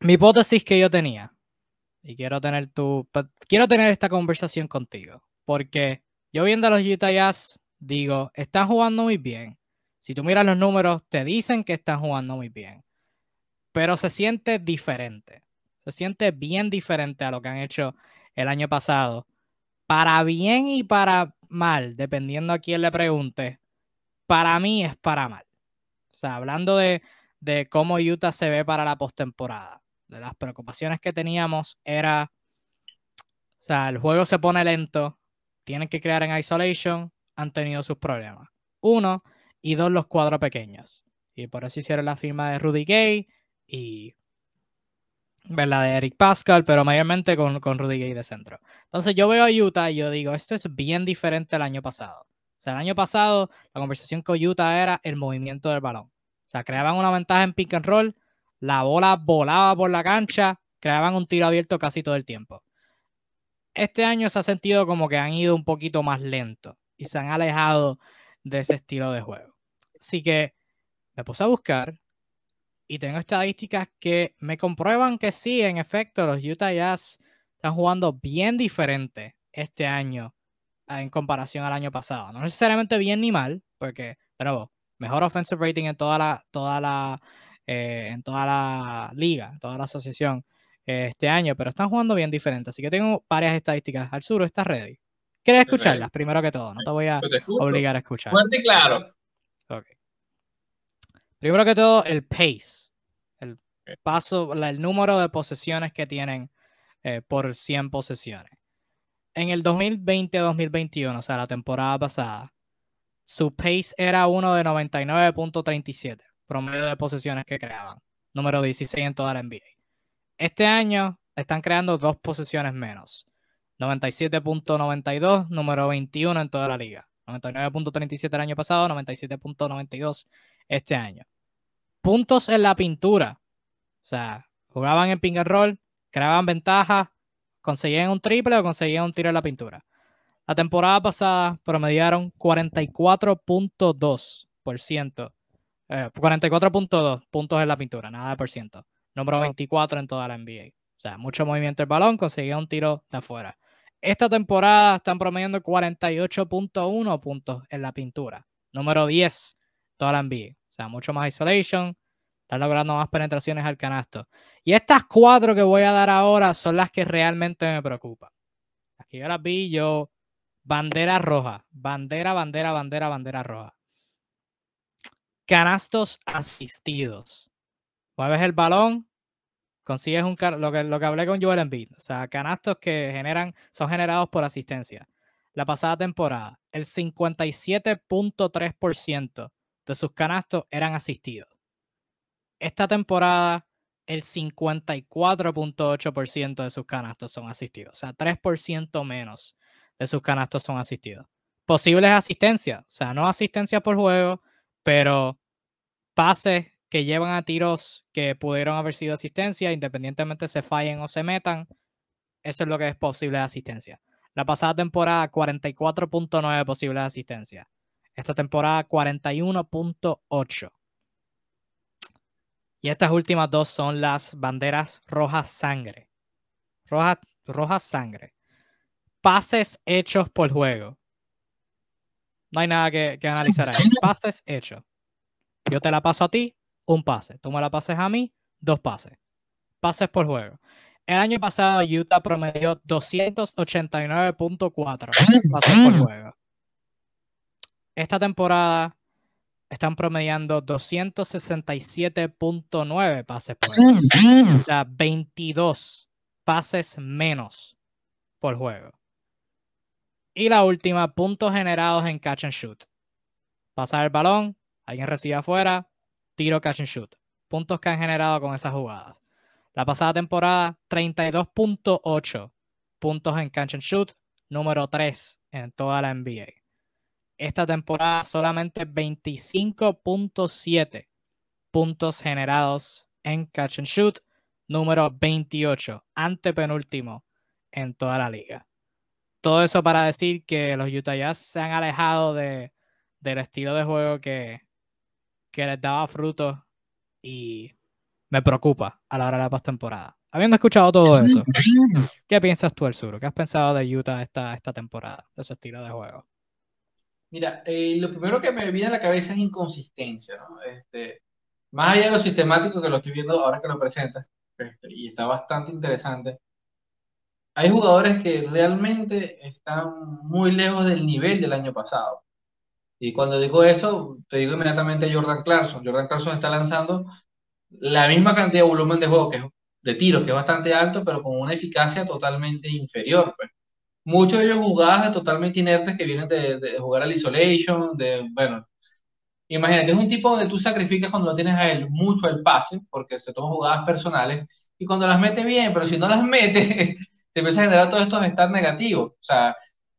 Speaker 1: mi hipótesis que yo tenía, y quiero tener tu, quiero tener esta conversación contigo porque yo viendo a los Utah Jazz, digo, están jugando muy bien. Si tú miras los números, te dicen que están jugando muy bien. Pero se siente diferente. Se siente bien diferente a lo que han hecho el año pasado. Para bien y para mal, dependiendo a quién le pregunte. Para mí es para mal. O sea, hablando de, de cómo Utah se ve para la postemporada. De las preocupaciones que teníamos era, o sea, el juego se pone lento, tienen que crear en isolation, han tenido sus problemas. Uno, y dos, los cuadros pequeños. Y por eso hicieron la firma de Rudy Gay y la de Eric Pascal, pero mayormente con, con Rudy Gay de centro. Entonces yo veo a Utah y yo digo, esto es bien diferente al año pasado. O sea, el año pasado la conversación con Utah era el movimiento del balón. O sea, creaban una ventaja en pick and roll, la bola volaba por la cancha, creaban un tiro abierto casi todo el tiempo este año se ha sentido como que han ido un poquito más lento y se han alejado de ese estilo de juego. Así que me puse a buscar y tengo estadísticas que me comprueban que sí, en efecto, los Utah Jazz están jugando bien diferente este año en comparación al año pasado. No necesariamente bien ni mal, porque, pero mejor offensive rating en toda la, toda la, eh, en toda la liga, toda la asociación este año, pero están jugando bien diferente. Así que tengo varias estadísticas. Al sur, ¿estás ready? ¿Quieres escucharlas? Primero que todo, no te voy a obligar a escuchar.
Speaker 2: Fuerte claro.
Speaker 1: Ok. Primero que todo, el pace. El paso, el número de posesiones que tienen eh, por 100 posesiones. En el 2020-2021, o sea, la temporada pasada, su pace era uno de 99.37. promedio de posesiones que creaban. Número 16 en toda la NBA. Este año están creando dos posesiones menos. 97.92, número 21 en toda la liga. 99.37 el año pasado, 97.92 este año. Puntos en la pintura. O sea, jugaban en ping and roll, creaban ventajas, conseguían un triple o conseguían un tiro en la pintura. La temporada pasada promediaron 44.2%. 44.2 eh, puntos en la pintura, nada de por ciento. Número 24 en toda la NBA. O sea, mucho movimiento del balón, conseguía un tiro de afuera. Esta temporada están promediando 48.1 puntos en la pintura. Número 10, toda la NBA. O sea, mucho más isolation. Están logrando más penetraciones al canasto. Y estas cuatro que voy a dar ahora son las que realmente me preocupan. Aquí yo las vi yo. Bandera roja. Bandera, bandera, bandera, bandera roja. Canastos asistidos. Mueves el balón, consigues un lo que, lo que hablé con Joel Embiid, o sea, canastos que generan, son generados por asistencia. La pasada temporada, el 57.3% de sus canastos eran asistidos. Esta temporada, el 54.8% de sus canastos son asistidos, o sea, 3% menos de sus canastos son asistidos. Posibles asistencias, o sea, no asistencia por juego, pero pases que llevan a tiros que pudieron haber sido asistencia, independientemente se fallen o se metan, eso es lo que es posible de asistencia. La pasada temporada, 44.9 posibles de asistencia. Esta temporada, 41.8. Y estas últimas dos son las banderas rojas sangre. Rojas roja sangre. Pases hechos por juego. No hay nada que, que analizar ahí. Pases hechos. Yo te la paso a ti, un pase. Tú me la pases a mí, dos pases. Pases por juego. El año pasado Utah promedió 289.4 pases por juego. Esta temporada están promediando 267.9 pases por juego. O sea, 22 pases menos por juego. Y la última, puntos generados en catch and shoot. Pasar el balón, alguien recibe afuera, tiro catch and shoot. Puntos que han generado con esas jugadas. La pasada temporada, 32.8 puntos en catch and shoot, número 3 en toda la NBA. Esta temporada solamente 25.7 puntos generados en catch and shoot, número 28, antepenúltimo en toda la liga. Todo eso para decir que los Utah Jazz se han alejado de, del estilo de juego que, que les daba frutos y me preocupa a la hora de la postemporada. Habiendo escuchado todo eso, ¿qué piensas tú, El Sur? ¿Qué has pensado de Utah esta, esta temporada, de ese estilo de juego?
Speaker 2: Mira, eh, lo primero que me viene a la cabeza es inconsistencia, ¿no? Este, más allá de lo sistemático que lo estoy viendo ahora que lo presentas, este, y está bastante interesante, hay jugadores que realmente están muy lejos del nivel del año pasado. Y cuando digo eso, te digo inmediatamente a Jordan Clarkson. Jordan Clarkson está lanzando la misma cantidad de volumen de juego, que es, de tiros, que es bastante alto, pero con una eficacia totalmente inferior. Pues. Muchos de ellos jugadas totalmente inertes que vienen de, jugar al isolation, de, bueno, imagínate, es un tipo donde tú sacrificas cuando lo tienes a él mucho el pase, porque se toman jugadas personales, y cuando las mete bien, pero si no las mete, te empieza a generar todos estos stats negativos. O sea,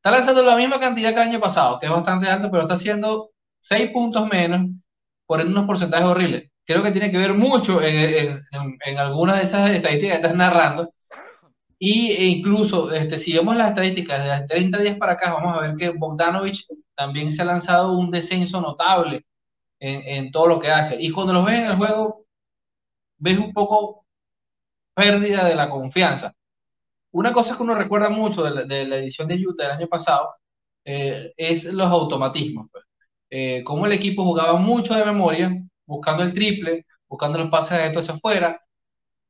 Speaker 2: Está lanzando la misma cantidad que el año pasado, que es bastante alto, pero está haciendo 6 puntos menos por unos porcentajes horribles. Creo que tiene que ver mucho en, en, algunas de esas estadísticas que estás narrando. Y, e incluso, este, si vemos las estadísticas de las 30 días para acá, vamos a ver que Bogdanovich también se ha lanzado un descenso notable en, en todo lo que hace. Y cuando lo ves en el juego, ves un poco pérdida de la confianza. Una cosa que uno recuerda mucho de la, edición de Utah del año pasado eh, es los automatismos. Pues. Eh, cómo el equipo jugaba mucho de memoria, buscando el triple, buscando los pases de esto hacia afuera,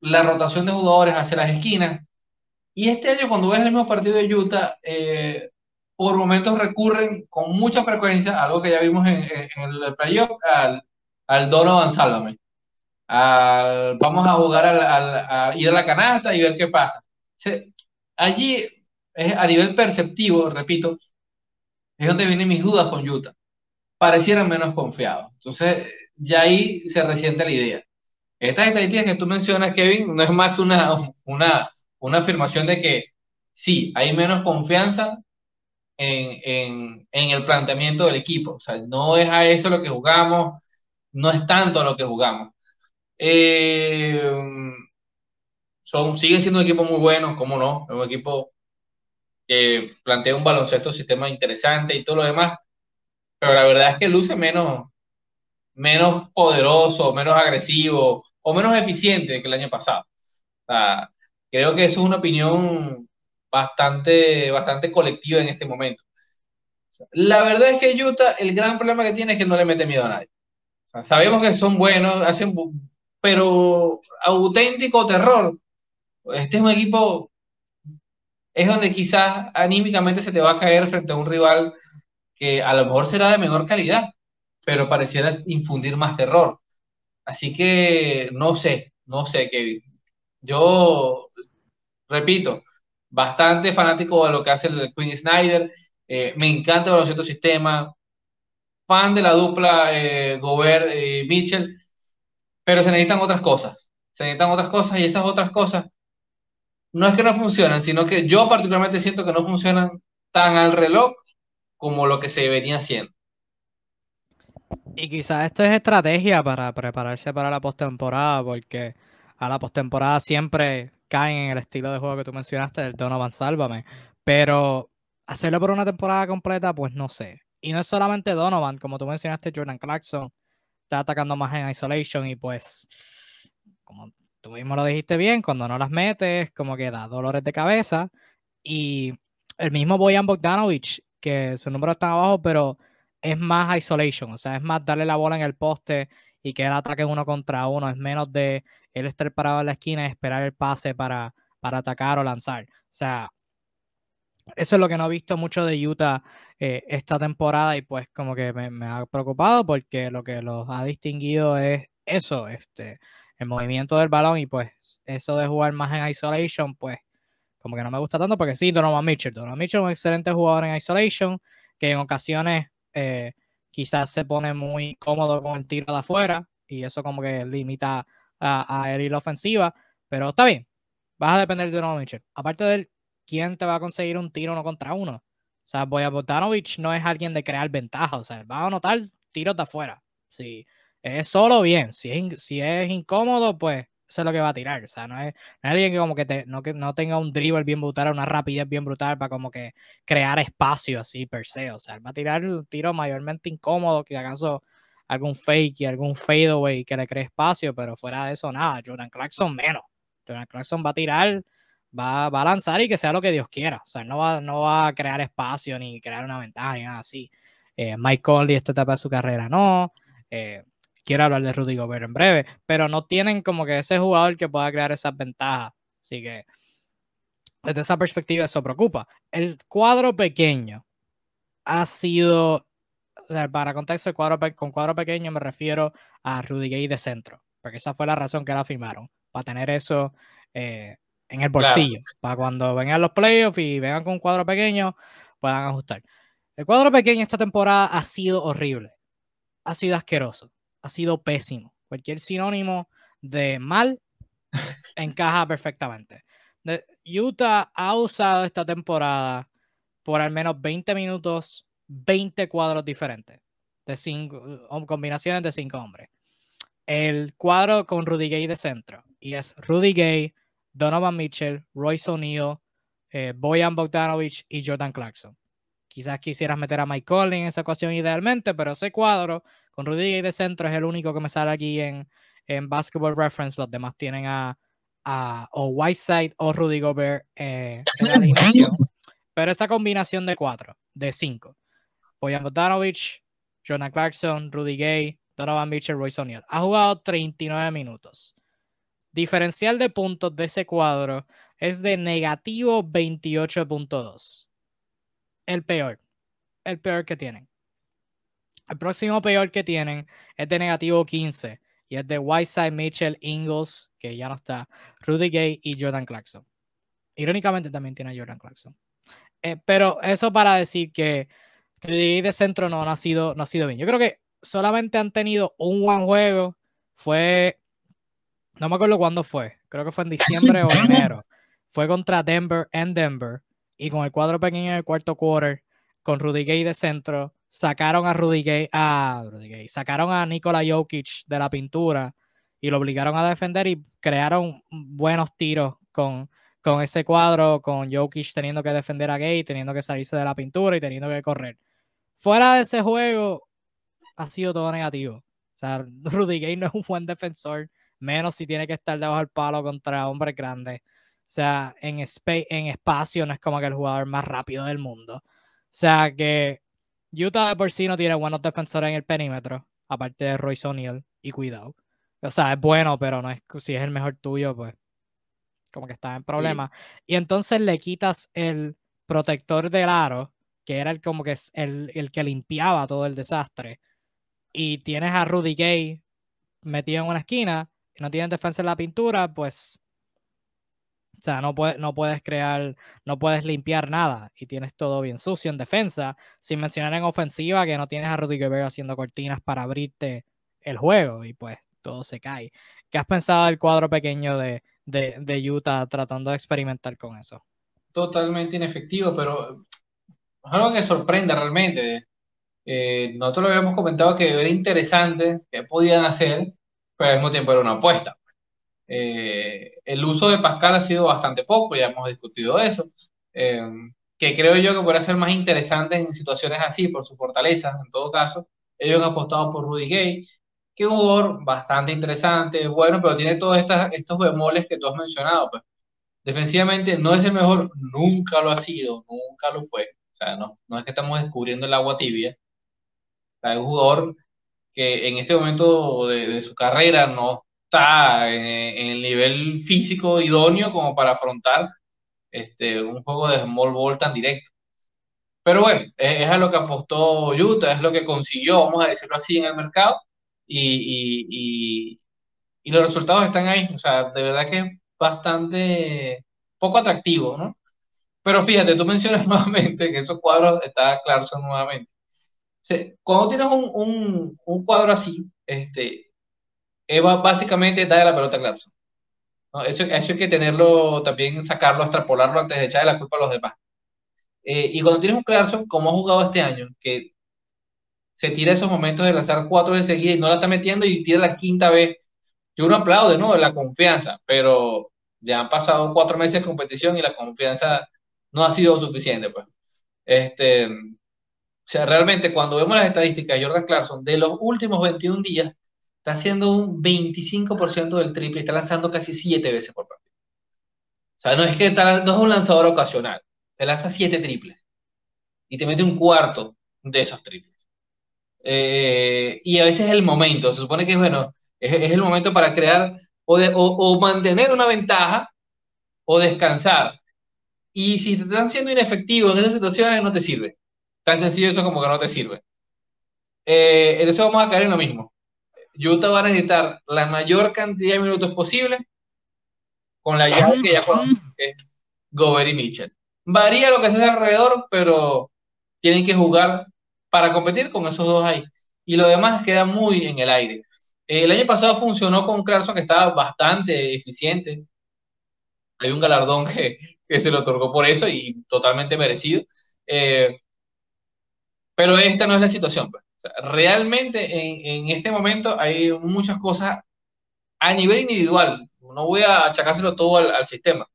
Speaker 2: la rotación de jugadores hacia las esquinas. Y este año, cuando ves el mismo partido de Utah, eh, por momentos recurren con mucha frecuencia, algo que ya vimos en, el playoff, al, al Donovan Sálvame. vamos a jugar a ir a la canasta y ver qué pasa. Se, allí, a nivel perceptivo, repito, es donde vienen mis dudas con Utah. Parecieran menos confiados. Entonces, ya ahí se resiente la idea. Estas estadísticas que tú mencionas, Kevin, no es más que una, una, una afirmación de que sí, hay menos confianza en, el planteamiento del equipo. O sea, no es a eso lo que jugamos, no es tanto lo que jugamos. Eh, son, siguen siendo un equipo muy bueno, como no, un equipo que plantea un baloncesto sistema interesante y todo lo demás, pero la verdad es que luce menos, menos poderoso, menos agresivo o menos eficiente que el año pasado. creo que eso es una opinión bastante, bastante colectiva en este momento. La verdad es que Utah, el gran problema que tiene es que no le mete miedo a nadie. sabemos que son buenos, hacen, pero auténtico terror. Este es un equipo, es donde quizás anímicamente se te va a caer frente a un rival que a lo mejor será de menor calidad, pero pareciera infundir más terror. Así que no sé, no sé, Kevin. Yo repito, bastante fanático de lo que hace el Queen Snyder. Eh, me encanta el cierto sistema. Fan de la dupla eh, Gobert y Mitchell. Pero se necesitan otras cosas. Se necesitan otras cosas y esas otras cosas no es que no funcionan, sino que yo particularmente siento que no funcionan tan al reloj como lo que se venía haciendo.
Speaker 1: Y quizás esto es estrategia para prepararse para la postemporada, porque a la postemporada siempre caen en el estilo de juego que tú mencionaste del Donovan Sálvame. Pero hacerlo por una temporada completa, pues no sé. Y no es solamente Donovan, como tú mencionaste, Jordan Clarkson está atacando más en isolation y pues, tú mismo lo dijiste bien, cuando no las metes, como que da dolores de cabeza. Y el mismo Boyan Bogdanovich, que su número está abajo, pero es más isolation, o sea, es más darle la bola en el poste y que él ataque uno contra uno, es menos de él estar parado en la esquina y esperar el pase para, para atacar o lanzar. O sea, eso es lo que no he visto mucho de Utah eh, esta temporada y pues como que me, ha preocupado porque lo que los ha distinguido es eso, este, el movimiento del balón y pues eso de jugar más en isolation, pues como que no me gusta tanto porque sí, Donovan Mitchell. Donovan Mitchell es un excelente jugador en isolation que en ocasiones eh, quizás se pone muy cómodo con el tiro de afuera y eso como que limita a, a herir la ofensiva, pero está bien, vas a depender de Donovan Mitchell. Aparte de él, ¿quién te va a conseguir un tiro uno contra uno? O sea, Boyanovich no es alguien de crear ventaja, o sea, va a anotar tiros de afuera. Si es solo, bien. Si es, si es incómodo, pues eso es lo que va a tirar. O sea, no es, alguien que como que, te, no, que no tenga un dribble bien brutal, una rapidez bien brutal para como que crear espacio así per se. O sea, va a tirar un tiro mayormente incómodo, que acaso algún fake y algún fadeaway que le cree espacio, pero fuera de eso, nada. Jordan Clarkson menos. Jordan Clarkson va a tirar, va, va a lanzar y que sea lo que Dios quiera. O sea, no va, no va a crear espacio ni crear una ventaja ni nada así. Eh, Mike Conley, esta etapa de su carrera, no. Eh, quiero hablar de Rudy Gobert en breve, pero no tienen como que ese jugador que pueda crear esas ventajas. Así que desde esa perspectiva eso preocupa. El cuadro pequeño ha sido, o sea, para contexto, el cuadro con cuadro pequeño me refiero a Rudy Gay de centro, porque esa fue la razón que la firmaron, para tener eso eh, en el bolsillo, para cuando vengan los playoffs y vengan con un cuadro pequeño, puedan ajustar. El cuadro pequeño esta temporada ha sido horrible, ha sido asqueroso ha sido pésimo. Cualquier sinónimo de mal encaja perfectamente. Utah ha usado esta temporada por al menos 20 minutos, 20 cuadros diferentes, de cinco, combinaciones de cinco hombres. El cuadro con Rudy Gay de centro, y es Rudy Gay, Donovan Mitchell, Royce O'Neal, eh, Boyan Bogdanovich y Jordan Clarkson. Quizás quisieras meter a Mike Conley en esa ecuación idealmente, pero ese cuadro con Rudy de centro es el único que me sale aquí en, en Basketball Reference. Los demás tienen a, a o Whiteside o Rudy Gobert eh, en la alineación. Pero esa combinación de cuatro, de cinco. Boyan Bogdanovich, Jonah Clarkson, Rudy Gay, Donovan Mitchell, Royce O'Neal. Ha jugado 39 minutos. Diferencial de puntos de ese cuadro es de negativo 28.2. El peor. El peor que tienen. El próximo peor que tienen es de negativo 15 y es de Whiteside, Mitchell, Ingles, que ya no está, Rudy Gay y Jordan Clarkson. Irónicamente también tiene a Jordan Clarkson. Eh, pero eso para decir que, Rudy Gay de centro no, ha sido, no ha sido bien. Yo creo que solamente han tenido un buen juego. Fue, no me acuerdo cuándo fue, creo que fue en diciembre o enero. Fue contra Denver en Denver y con el cuadro pequeño en el cuarto quarter, con Rudy Gay de centro, sacaron a Rudy Gay, a Rudy Gay, sacaron a Nikola Jokic de la pintura y lo obligaron a defender y crearon buenos tiros con, con ese cuadro, con Jokic teniendo que defender a Gay, teniendo que salirse de la pintura y teniendo que correr. Fuera de ese juego, ha sido todo negativo. O sea, Rudy Gay no es un buen defensor, menos si tiene que estar debajo del palo contra hombres grandes. O sea, en, en espacio no es como que el jugador más rápido del mundo. O sea, que Utah de por sí no tiene buenos defensores en el perímetro, aparte de Royce O'Neal, y cuidado. O sea, es bueno, pero no es si es el mejor tuyo, pues como que está en problemas. Y entonces le quitas el protector del aro, que era el como que es el, el que limpiaba todo el desastre. Y tienes a Rudy Gay metido en una esquina, y no tienes defensa en la pintura, pues sea, no, no puedes crear, no puedes limpiar nada y tienes todo bien sucio en defensa, sin mencionar en ofensiva que no tienes a Rudy Gobert haciendo cortinas para abrirte el juego y pues todo se cae. ¿Qué has pensado del cuadro pequeño de, de, Utah tratando de experimentar con eso?
Speaker 2: Totalmente inefectivo, pero algo que sorprende realmente. Eh, nosotros lo habíamos comentado que era interesante, que podían hacer, pero al mismo tiempo era una apuesta. Eh, el uso de Pascal ha sido bastante poco, ya hemos discutido eso, eh, que creo yo que podría ser más interesante en situaciones así, por su fortaleza, en todo caso. Ellos han apostado por Rudy Gay, que es un jugador bastante interesante, bueno, pero tiene todos estos bemoles que tú has mencionado. Pues. Defensivamente no es el mejor, nunca lo ha sido, nunca lo fue. O sea, no, no es que estamos descubriendo el agua tibia. O es un jugador que en este momento de su carrera no está en, el nivel físico idóneo como para afrontar este, un juego de small ball tan directo. Pero bueno, es, a lo que apostó Utah, es lo que consiguió, vamos a decirlo así, en el mercado. Y, y, y, los resultados están ahí. O sea, de verdad que es bastante poco atractivo, ¿no? Pero fíjate, tú mencionas nuevamente que esos cuadros, está son nuevamente. cuando tienes un, un, un, cuadro así, este, es básicamente darle la pelota a Clarkson. Eso, eso, hay que tenerlo, también sacarlo, extrapolarlo antes de echarle la culpa a los demás. Eh, y cuando tienes un Clarkson, como ha jugado este año, que se tira esos momentos de lanzar cuatro de seguida y no la está metiendo y tira la quinta vez, yo uno aplaude, ¿no? La confianza, pero ya han pasado cuatro meses de competición y la confianza no ha sido suficiente, pues. Este, o sea, realmente cuando vemos las estadísticas de Jordan Clarkson, de los últimos 21 días, está haciendo un 25% del triple está lanzando casi 7 veces por partido. O sea, no es que no es un lanzador ocasional, te lanza 7 triples y te mete un cuarto de esos triples. Eh, y a veces es el momento, se supone que bueno, es, el momento para crear o, o, mantener una ventaja o descansar. Y si te están siendo inefectivo en esas situaciones, no te sirve. Tan sencillo eso como que no te sirve. Eh, entonces vamos a caer en lo mismo. Utah va a necesitar la mayor cantidad de minutos posible con la llave que ya que es Gobert y Mitchell. Varía lo que se hace alrededor, pero tienen que jugar para competir con esos dos ahí. Y lo demás queda muy en el aire. El año pasado funcionó con Clarkson, que estaba bastante eficiente. Hay un galardón que, que se le otorgó por eso y totalmente merecido. Eh, pero esta no es la situación. Pues realmente en, este momento hay muchas cosas a nivel individual. No voy a achacárselo todo al, sistema.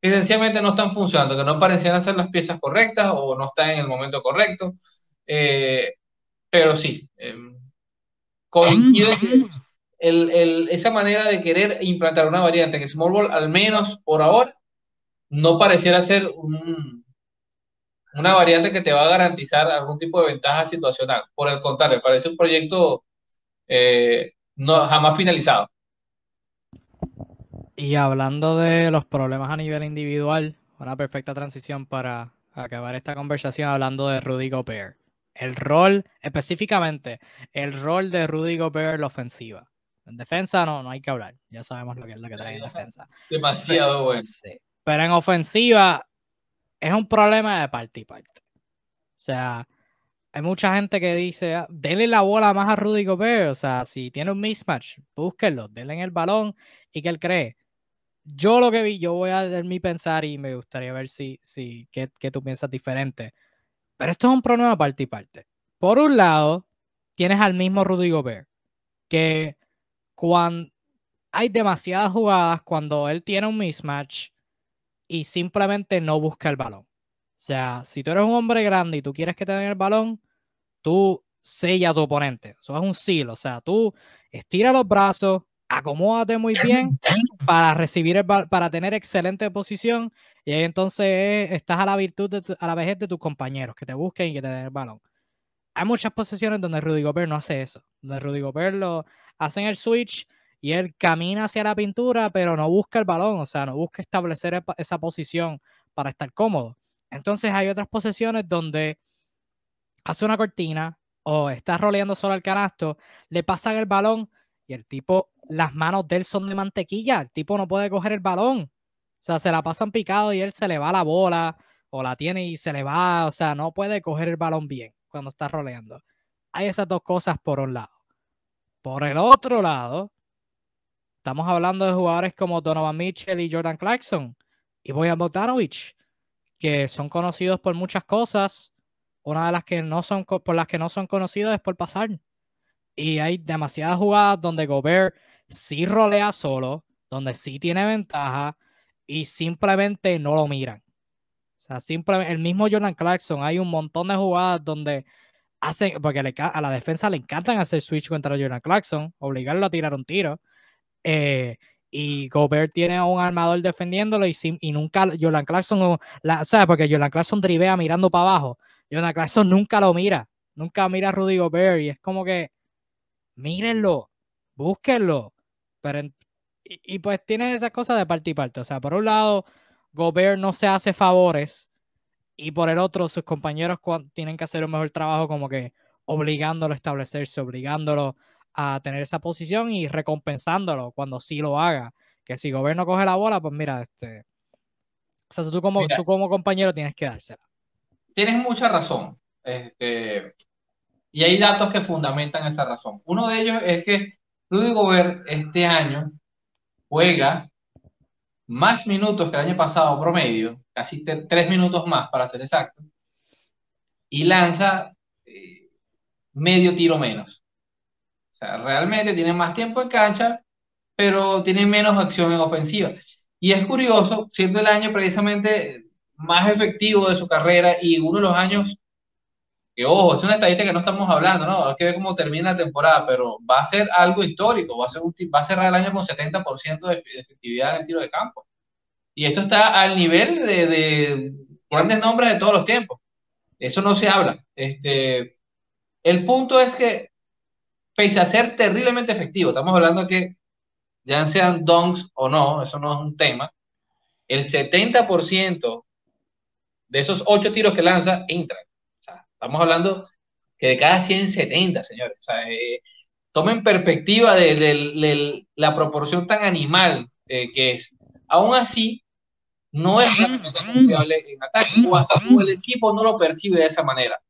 Speaker 2: Que sencillamente no están funcionando, que no parecían ser las piezas correctas o no están en el momento correcto. Eh, pero sí, eh, esa manera de querer implantar una variante que Small Ball, al menos por ahora, no pareciera ser un, una variante que te va a garantizar algún tipo de ventaja situacional. Por el contrario, parece un proyecto eh, no, jamás finalizado.
Speaker 1: Y hablando de los problemas a nivel individual, una perfecta transición para acabar esta conversación hablando de Rudy Gobert. El rol, específicamente, el rol de Rudy Gobert en la ofensiva. En defensa no, no hay que hablar. Ya sabemos lo que es lo que trae en defensa.
Speaker 2: Demasiado bueno.
Speaker 1: Pero en ofensiva, es un problema de parte y parte. O sea, hay mucha gente que dice, ah, denle la bola más a Rudy Gobert, o sea, si tiene un mismatch, búsquenlo, denle en el balón y que él cree. Yo lo que vi, yo voy a dar mi pensar y me gustaría ver si, si, qué, qué tú piensas diferente. Pero esto es un problema parte y parte. Por un lado, tienes al mismo Rudy Gobert, que cuando hay demasiadas jugadas cuando él tiene un mismatch y simplemente no busca el balón. O sea, si tú eres un hombre grande y tú quieres que te den el balón, tú sella a tu oponente. Eso es un seal. O sea, tú estira los brazos, acomódate muy bien para recibir el para tener excelente posición y ahí entonces estás a la virtud de a la vejez de tus compañeros que te busquen y que te den el balón. Hay muchas posiciones donde Rudy Gobert no hace eso, donde Rudy Gobert lo hacen el switch y él camina hacia la pintura, pero no busca el balón, o sea, no busca establecer esa posición para estar cómodo. Entonces hay otras posiciones donde hace una cortina o está roleando solo al canasto, le pasan el balón y el tipo, las manos de él son de mantequilla, el tipo no puede coger el balón. O sea, se la pasan picado y él se le va la bola o la tiene y se le va, o sea, no puede coger el balón bien cuando está roleando. Hay esas dos cosas por un lado. Por el otro lado, estamos hablando de jugadores como Donovan Mitchell y Jordan Clarkson y Boyan Bogdanovich que son conocidos por muchas cosas. Una de las que no son por las que no son conocidos es por pasar. Y hay demasiadas jugadas donde Gobert sí rolea solo, donde sí tiene ventaja y simplemente no lo miran. O sea, simplemente el mismo Jordan Clarkson, hay un montón de jugadas donde hacen, porque a la defensa le encantan hacer switch contra Jordan Clarkson, obligarlo a tirar un tiro. Eh, y Gobert tiene a un armador defendiéndolo y, y nunca Jordan Clarkson, la, ¿sabes? Porque Jordan Clarkson drivea mirando para abajo. Jordan Clarkson nunca lo mira, nunca mira a Rudy Gobert y es como que mírenlo, búsquenlo. Pero y, pues tiene esas cosas de parte y parte. O sea, por un lado, Gobert no se hace favores y por el otro, sus compañeros tienen que hacer un mejor trabajo como que obligándolo a establecerse, obligándolo a tener esa posición y recompensándolo cuando sí lo haga. Que si gobierno coge la bola, pues mira, este. O sea, tú como, tú como compañero tienes que dársela.
Speaker 2: Tienes mucha razón. Este, y hay datos que fundamentan esa razón. Uno de ellos es que Rudy Gobert este año juega más minutos que el año pasado promedio, casi tres minutos más para ser exacto, y lanza eh, medio tiro menos. O sea, realmente tiene más tiempo en cancha, pero tiene menos acción en ofensiva. Y es curioso, siendo el año precisamente más efectivo de su carrera y uno de los años que, ojo, es una estadística que no estamos hablando, ¿no? Hay que ver cómo termina la temporada, pero va a ser algo histórico, va a, ser va a cerrar el año con 70% de efectividad en el tiro de campo. Y esto está al nivel de, de grandes nombres de todos los tiempos. Eso no se habla. Este, el punto es que pese a ser terriblemente efectivo, estamos hablando de que ya sean donks o no, eso no es un tema, el 70% de esos 8 tiros que lanza entran. O sea, estamos hablando que de cada 170, señores. O sea, eh, tomen perspectiva de, la proporción tan animal eh, que es. Aún así, no es confiable en ataque, o el equipo no lo percibe de esa manera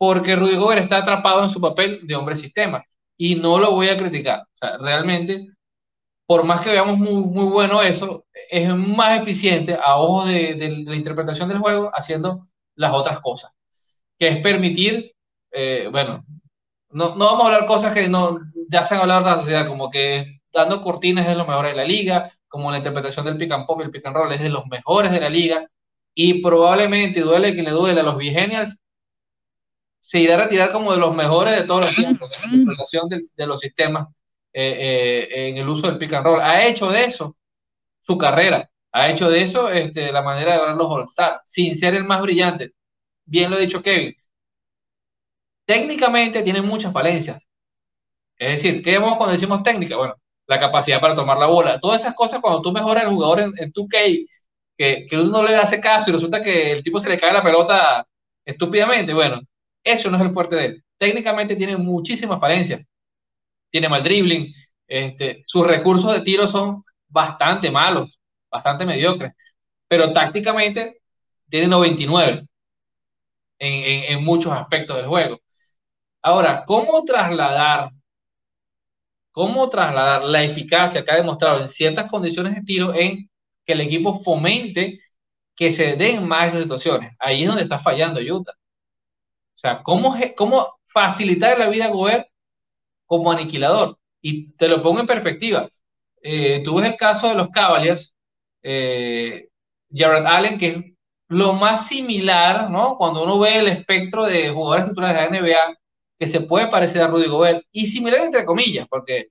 Speaker 2: porque Rudy Gobert está atrapado en su papel de hombre sistema y no lo voy a criticar. O sea, realmente, por más que veamos muy, muy bueno eso, es más eficiente a ojos de, la interpretación del juego haciendo las otras cosas, que es permitir, eh, bueno, no, no, vamos a hablar cosas que no, ya se han hablado en la sociedad, como que dando cortinas es lo mejor de la liga, como la interpretación del pick and pop y el pick and roll es de los mejores de la liga, y probablemente duele que le duele a los Vigenials, se irá a retirar como de los mejores de todos los tiempos, en la relación de, los sistemas eh, eh, en el uso del pick and roll. Ha hecho de eso su carrera, ha hecho de eso este, la manera de ganar los All-Star, sin ser el más brillante. Bien lo ha dicho Kevin. Técnicamente tiene muchas falencias. Es decir, ¿qué vemos cuando decimos técnica? Bueno, la capacidad para tomar la bola. Todas esas cosas, cuando tú mejoras el jugador en, en 2K, que, que uno no le hace caso y resulta que el tipo se le cae la pelota estúpidamente, bueno, eso no es el fuerte de él. Técnicamente tiene muchísimas falencias. Tiene mal dribbling. Este, sus recursos de tiro son bastante malos, bastante mediocres. Pero tácticamente tiene 99. en, muchos aspectos del juego. Ahora, ¿cómo trasladar, cómo trasladar la eficacia que ha demostrado en ciertas condiciones de tiro en que el equipo fomente que se den más esas situaciones? Ahí es donde está fallando Utah. O sea, ¿cómo, cómo facilitar la vida a Gobert como aniquilador? Y te lo pongo en perspectiva. Eh, tú ves el caso de los Cavaliers, eh, Jared Allen, que es lo más similar, ¿no? Cuando uno ve el espectro de jugadores titulares de la NBA, que se puede parecer a Rudy Gobert, y similar entre comillas, porque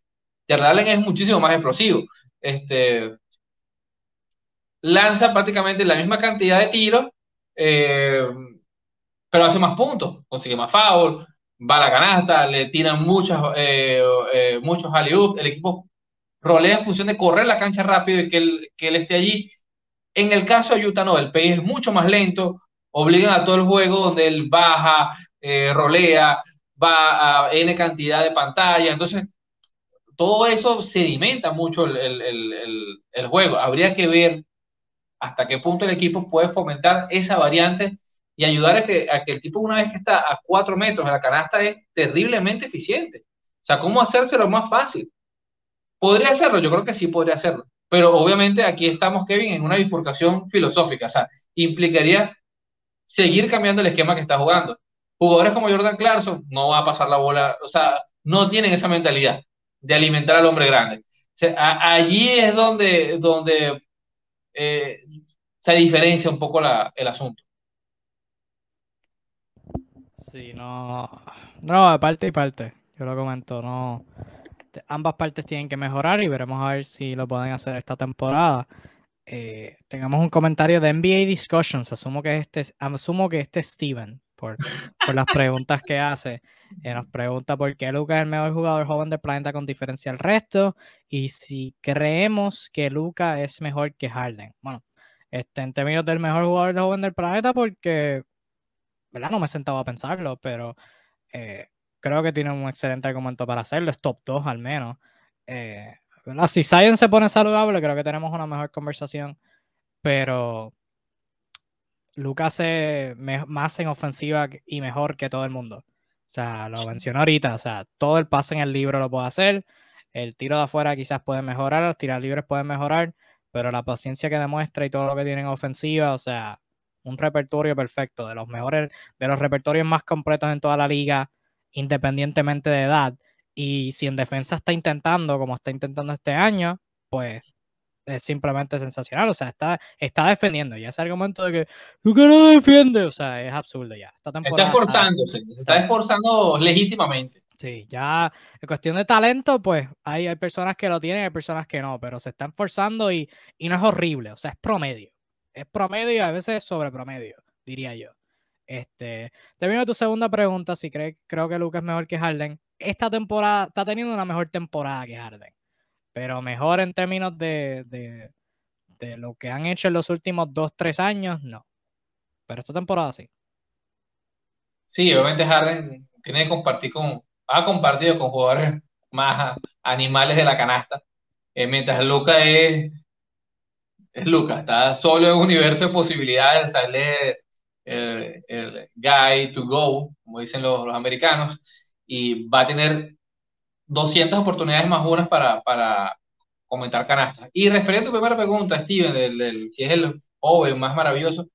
Speaker 2: Jared Allen es muchísimo más explosivo. Este, lanza prácticamente la misma cantidad de tiros, eh, pero hace más puntos, consigue más foul, va a la canasta, le tiran muchas, eh, eh, muchos alley el equipo rolea en función de correr la cancha rápido y que él, que él esté allí. En el caso de Utah, no, el país es mucho más lento, obligan a todo el juego donde él baja, eh, rolea, va a N cantidad de pantallas, entonces todo eso sedimenta mucho el, el, el, juego. Habría que ver hasta qué punto el equipo puede fomentar esa variante y ayudar a que, a que el tipo una vez que está a cuatro metros de la canasta es terriblemente eficiente. O sea, ¿cómo hacérselo más fácil? ¿Podría hacerlo? Yo creo que sí podría hacerlo. Pero obviamente aquí estamos, Kevin, en una bifurcación filosófica. O sea, implicaría seguir cambiando el esquema que está jugando. Jugadores como Jordan Clarkson no va a pasar la bola, o sea, no tienen esa mentalidad de alimentar al hombre grande. allí es donde, donde eh, se diferencia un poco el asunto.
Speaker 1: Sí, no. No, parte y parte. Yo lo comento, no ambas partes tienen que mejorar y veremos a ver si lo pueden hacer esta temporada. Eh, tengamos un comentario de NBA Discussions. Asumo que este, asumo que este Steven, por, por las preguntas que hace. Eh, nos pregunta por qué Luca es el mejor jugador joven del planeta con diferencia al resto y si creemos que Luca es mejor que Harden. Bueno, este, en términos del mejor jugador joven del planeta, porque, ¿verdad? No me he sentado a pensarlo, pero eh, creo que tiene un excelente argumento para hacerlo, es top 2 al menos. Eh, si Zion se pone saludable, creo que tenemos una mejor conversación, pero Lucas hace más en ofensiva y mejor que todo el mundo. O sea, lo mencionó ahorita, o sea, todo el pase en el libro lo puede hacer, el tiro de afuera quizás puede mejorar, los tiros libres pueden mejorar, pero la paciencia que demuestra y todo lo que tiene en ofensiva, o sea, un repertorio perfecto, de los mejores, de los repertorios más completos en toda la liga, independientemente de edad. Y si en defensa está intentando, como está intentando este año, pues es simplemente sensacional. O sea, está, está defendiendo. Ya ese argumento de que Luca no defiende, o sea, es absurdo ya.
Speaker 2: está esforzándose, está, está esforzando legítimamente.
Speaker 1: Sí, ya en cuestión de talento, pues hay, hay personas que lo tienen, hay personas que no, pero se están forzando y, y no es horrible, o sea, es promedio. Es promedio y a veces sobre promedio, diría yo. Este, termino tu segunda pregunta, si creo que Lucas es mejor que Harden. Esta temporada está teniendo una mejor temporada que Harden, pero mejor en términos de, de, lo que han hecho en los últimos dos, tres años, no. Pero esta temporada sí.
Speaker 2: Sí, obviamente Harden tiene que compartir con, ha compartido con jugadores más animales de la canasta, eh, mientras Lucas es, Lucas, está solo en un universo de posibilidades, sale el, guy to go, como dicen los, los, americanos, y va a tener 200 oportunidades más unas para, para comentar canastas. Y referente a tu primera pregunta, Steven, del, si es el joven más maravilloso,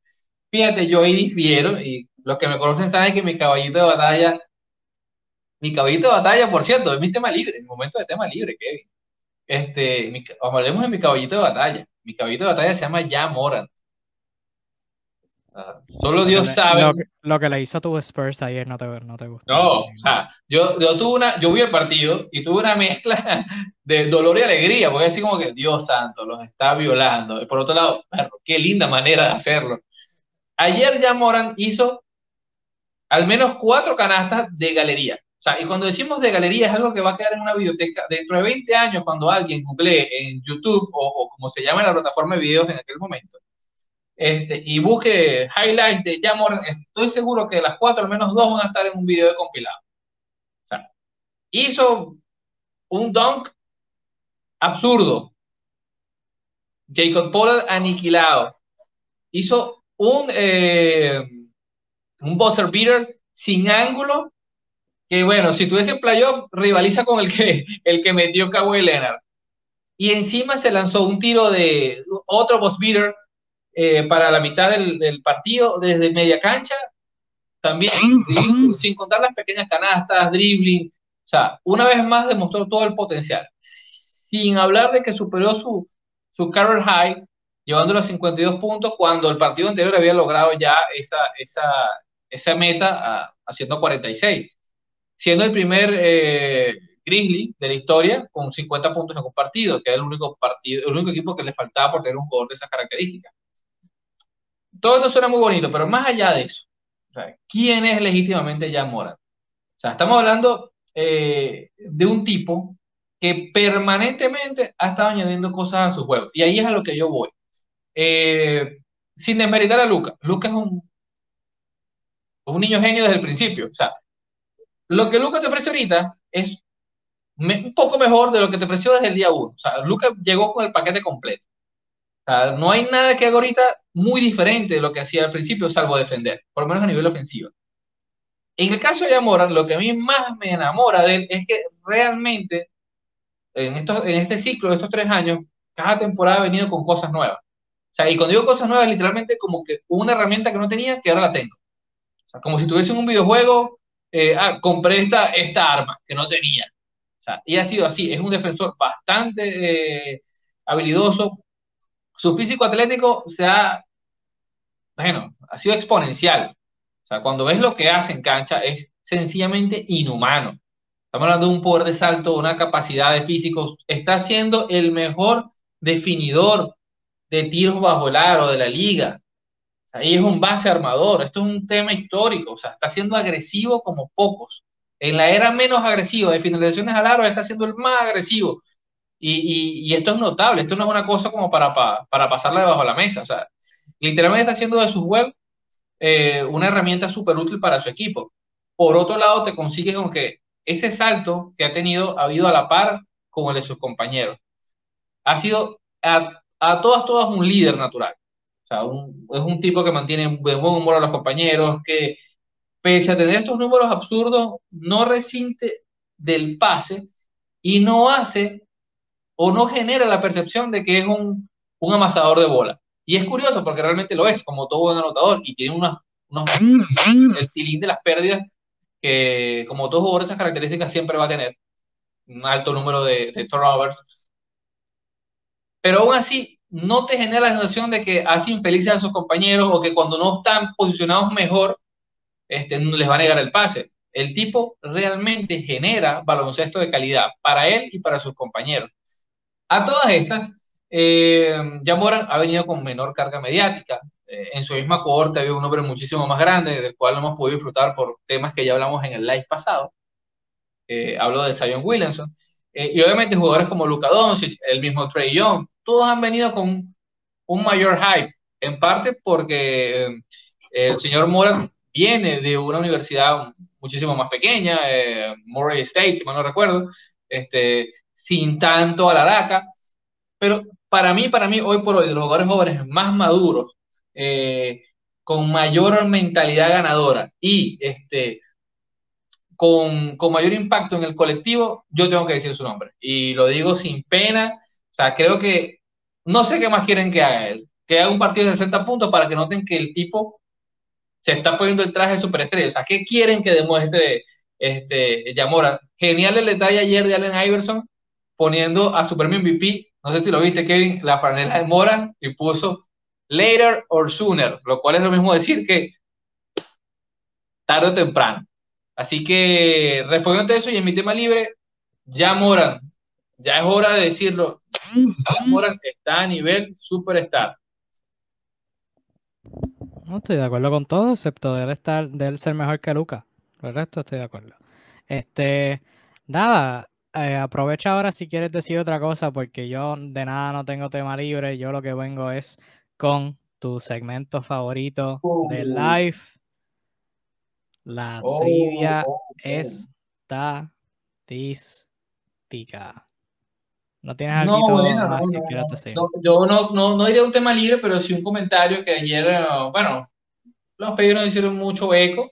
Speaker 2: fíjate, yo ahí difiero, y los que me conocen saben que mi caballito de batalla, mi caballito de batalla, por cierto, es mi tema libre, el momento de tema libre, Kevin. Este, mi, hablemos de mi caballito de batalla. Mi caballito de batalla se llama Ya Moran solo Dios sabe.
Speaker 1: Lo que, le hizo a tu Spurs ayer no te, no te gustó.
Speaker 2: No, o sea, yo, yo, tuve una, yo vi el partido y tuve una mezcla de dolor y alegría, porque así como que Dios santo, los está violando. Y por otro lado, qué linda manera de hacerlo. Ayer ya Moran hizo al menos cuatro canastas de galería. Sea, y cuando decimos de galería es algo que va a quedar en una biblioteca dentro de 20 años cuando alguien googlee en YouTube o, o como se llama en la plataforma de videos en aquel momento este, y busque highlights de Jamor, estoy seguro que de las cuatro, al menos dos van a estar en un video de compilado. O sea, hizo un dunk absurdo. Jacob Pollard aniquilado. Hizo un, eh, un buzzer beater sin ángulo, que bueno, si tuviese playoff, rivaliza con el que, el que metió Kawhi Leonard. Y encima se lanzó un tiro de otro buzzer beater eh, para la mitad del, del, partido desde media cancha, también, sin contar las pequeñas canastas, dribbling, o sea, una vez más demostró todo el potencial, sin hablar de que superó su, su career high, llevándolo a 52 puntos, cuando el partido anterior había logrado ya esa, esa, esa meta a, a 146, siendo el primer eh, Grizzly de la historia con 50 puntos en un partido, que es el único, partido, el único equipo que le faltaba por tener un jugador de esas características. Todo esto suena muy bonito, pero más allá de eso, ¿quién es legítimamente Jan Morant? O sea, estamos hablando eh, de un tipo que permanentemente ha estado añadiendo cosas a su juego. Y ahí es a lo que yo voy. Eh, sin desmeritar a Luca. Luca es un, un niño genio desde el principio. O sea, lo que Luca te ofrece ahorita es un poco mejor de lo que te ofreció desde el día uno. O sea, Luca llegó con el paquete completo. O sea, no hay nada que haga ahorita muy diferente de lo que hacía al principio, salvo defender, por lo menos a nivel ofensivo. En el caso de Yamora, lo que a mí más me enamora de él es que realmente en, en este ciclo de estos tres años, cada temporada ha venido con cosas nuevas. O sea, y cuando digo cosas nuevas, literalmente como que una herramienta que no tenía, que ahora la tengo. O sea, como si tuviese un videojuego, eh, ah, compré esta, esta arma que no tenía. O sea, y ha sido así, es un defensor bastante eh, habilidoso, su físico atlético se ha, bueno, ha sido exponencial. O sea, cuando ves lo que hace en cancha es sencillamente inhumano. Estamos hablando de un poder de salto, una capacidad de físico. Está siendo el mejor definidor de tiros bajo el aro de la liga. Ahí es un base armador. Esto es un tema histórico. O sea, está siendo agresivo como pocos. En la era menos agresiva de finalizaciones al aro, está siendo el más agresivo. Y, esto es notable, esto no es una cosa como para, para, pasarla debajo de la mesa. O sea, literalmente está haciendo de su juego eh, una herramienta súper útil para su equipo. Por otro lado, te consigues con que ese salto que ha tenido ha habido a la par con el de sus compañeros. Ha sido a, a todas, todas un líder natural. O sea, es un tipo que mantiene un buen humor a los compañeros, que pese a tener estos números absurdos, no resinte del pase y no hace o no genera la percepción de que es un, un amasador de bola. Y es curioso porque realmente lo es, como todo buen anotador, y tiene unos, unos el tilín de las pérdidas que, como todo jugador, esas características siempre va a tener. Un alto número de, de turnovers. Pero aún así, no te genera la sensación de que hace infelices a sus compañeros o que cuando no están posicionados mejor, este, les va a negar el pase. El tipo realmente genera baloncesto de calidad para él y para sus compañeros. A todas estas, eh, ha venido con menor carga mediática. Eh, en su misma cohorte había un nombre muchísimo más grande, del cual no hemos podido disfrutar por temas que ya hablamos en el live pasado. Eh, hablo de Zion Williamson. Eh, y obviamente jugadores como Luca Doncic, el mismo Trey Young, todos han venido con un mayor hype, en parte porque el señor Moran viene de una universidad muchísimo más pequeña, Murray State, si mal no recuerdo, este, sin tanto a la araca, pero para mí, para mí, hoy por hoy, los jugadores jóvenes más maduros, eh, con mayor mentalidad ganadora y este, con, con, mayor impacto en el colectivo, yo tengo que decir su nombre. Y lo digo sin pena. O sea, creo que no sé qué más quieren que haga él. Que haga un partido de 60 puntos para que noten que el tipo se está poniendo el traje de superestrella. O sea, ¿qué quieren que demuestre este, Yamora? Genial el detalle ayer de Allen Iverson poniendo a Super MVP, no sé si lo viste, Kevin, la franela de Mora y puso later or sooner, lo cual es lo mismo decir que tarde o temprano. Así que respondiendo a eso y en mi tema libre, ya Moran, ya es hora de decirlo, ya Moran está a nivel superstar.
Speaker 1: No estoy de acuerdo con todo, excepto de él, estar, de él ser mejor que Luca. El resto estoy de acuerdo. Este, nada, eh, aprovecha ahora si quieres decir otra cosa, porque yo de nada no tengo tema libre. Yo lo que vengo es con tu segmento favorito de oh. live. La oh, trivia oh, estadística. ¿No tienes algo
Speaker 2: no, que quieras decir? yo no, no, no, diría un tema libre, pero sí un comentario que ayer, bueno, los pedidos no hicieron mucho eco,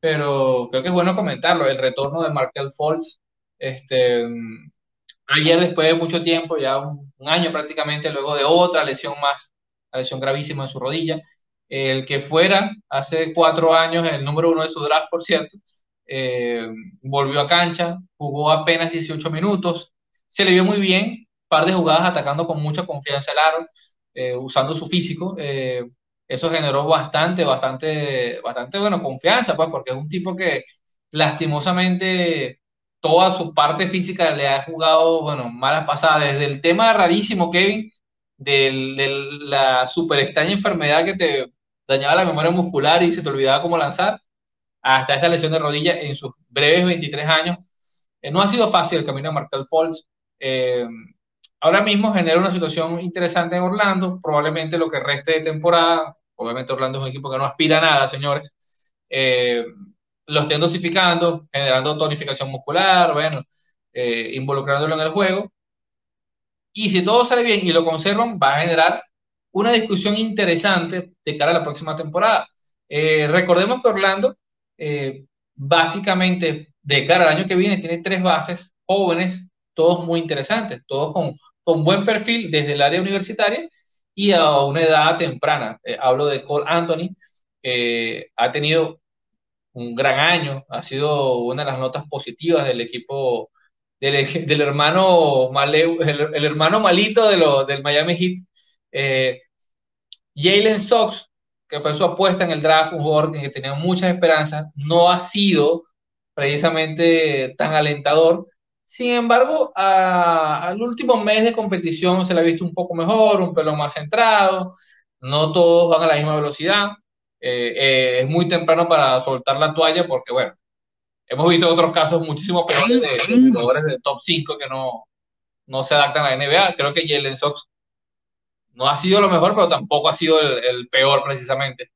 Speaker 2: pero creo que es bueno comentarlo. El retorno de Markel Fultz, este, ayer después de mucho tiempo, ya un, año prácticamente, luego de otra lesión más, la lesión gravísima en su rodilla, el que fuera hace cuatro años el número uno de su draft, por cierto, eh, volvió a cancha, jugó apenas 18 minutos, se le vio muy bien, par de jugadas atacando con mucha confianza el aro, eh, usando su físico. Eh, eso generó bastante, bastante, bastante, bueno, confianza, pues, porque es un tipo que lastimosamente toda su parte física le ha jugado, bueno, malas pasadas. Desde el tema rarísimo, Kevin, de la super extraña enfermedad que te dañaba la memoria muscular y se te olvidaba cómo lanzar, hasta esta lesión de rodilla en sus breves 23 años. Eh, no ha sido fácil el camino de Markel Falls. Eh, ahora mismo genera una situación interesante en Orlando, probablemente lo que reste de temporada, obviamente Orlando es un equipo que no aspira a nada, señores, eh, lo estén dosificando, generando tonificación muscular, bueno, eh, involucrándolo en el juego. Y si todo sale bien y lo conservan, va a generar una discusión interesante de cara a la próxima temporada. Eh, recordemos que Orlando, básicamente, de cara al año que viene, tiene tres bases jóvenes todos muy interesantes, todos con, con buen perfil desde el área universitaria y a una edad temprana. Eh, hablo de Cole Anthony, que ha tenido un gran año, ha sido una de las notas positivas del equipo, del, del hermano el, hermano malito de lo, del Miami Heat. Eh, Jalen Sox, que fue su apuesta en el draft, un jugador que tenía muchas esperanzas, no ha sido precisamente tan alentador sin embargo, al último mes de competición se le ha visto un poco mejor, un pelo más centrado, no todos van a la misma velocidad. Eh, eh, es muy temprano para soltar la toalla porque, bueno, hemos visto otros casos muchísimo peores de, jugadores de top 5 que no, no se adaptan a la NBA. Creo que Jalen Sox no ha sido lo mejor, pero tampoco ha sido el, peor precisamente.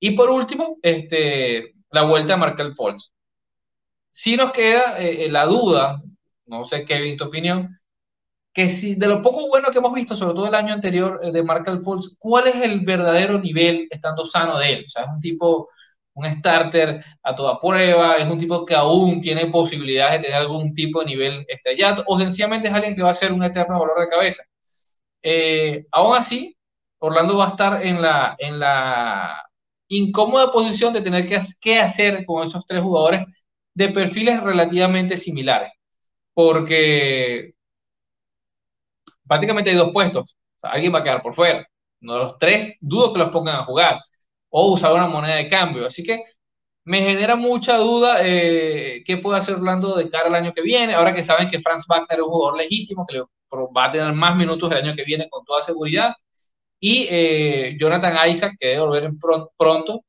Speaker 2: Y por último, este, la vuelta de Markel Fultz. Sí nos queda eh, la duda no sé Kevin, tu opinión, que si de lo poco bueno que hemos visto, sobre todo el año anterior eh, de Markel Fultz, ¿cuál es el verdadero nivel estando sano de él? O sea, es un tipo, un starter a toda prueba, es un tipo que aún tiene posibilidades de tener algún tipo de nivel estrellado, o sencillamente es alguien que va a ser un eterno dolor de cabeza. Eh, aún así, Orlando va a estar en la, en la incómoda posición de tener que, que hacer con esos tres jugadores de perfiles relativamente similares porque prácticamente hay dos puestos. alguien va a quedar por fuera. Uno de los tres, dudo que los pongan a jugar o usar una moneda de cambio. Así que me genera mucha duda eh, qué puede hacer Orlando de cara al año que viene. Ahora que saben que Franz Wagner es un jugador legítimo, que va a tener más minutos el año que viene con toda seguridad. Y eh, Jonathan Isaac, que debe volver pronto.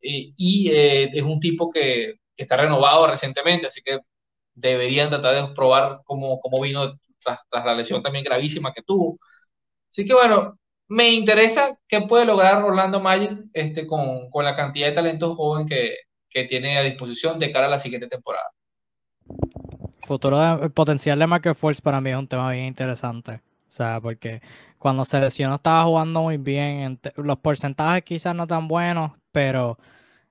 Speaker 2: y eh, es un tipo que, que, está renovado recientemente, así que deberían tratar de probar cómo, cómo vino tras, tras, la lesión también gravísima que tuvo. Así que bueno, me interesa qué puede lograr Orlando Magic este, con, con la cantidad de talento joven que, que, tiene a disposición de cara a la siguiente temporada.
Speaker 1: Futuro el potencial de Michael Force para mí es un tema bien interesante. O sea, porque cuando se lesionó estaba jugando muy bien. Los porcentajes quizás no tan buenos, pero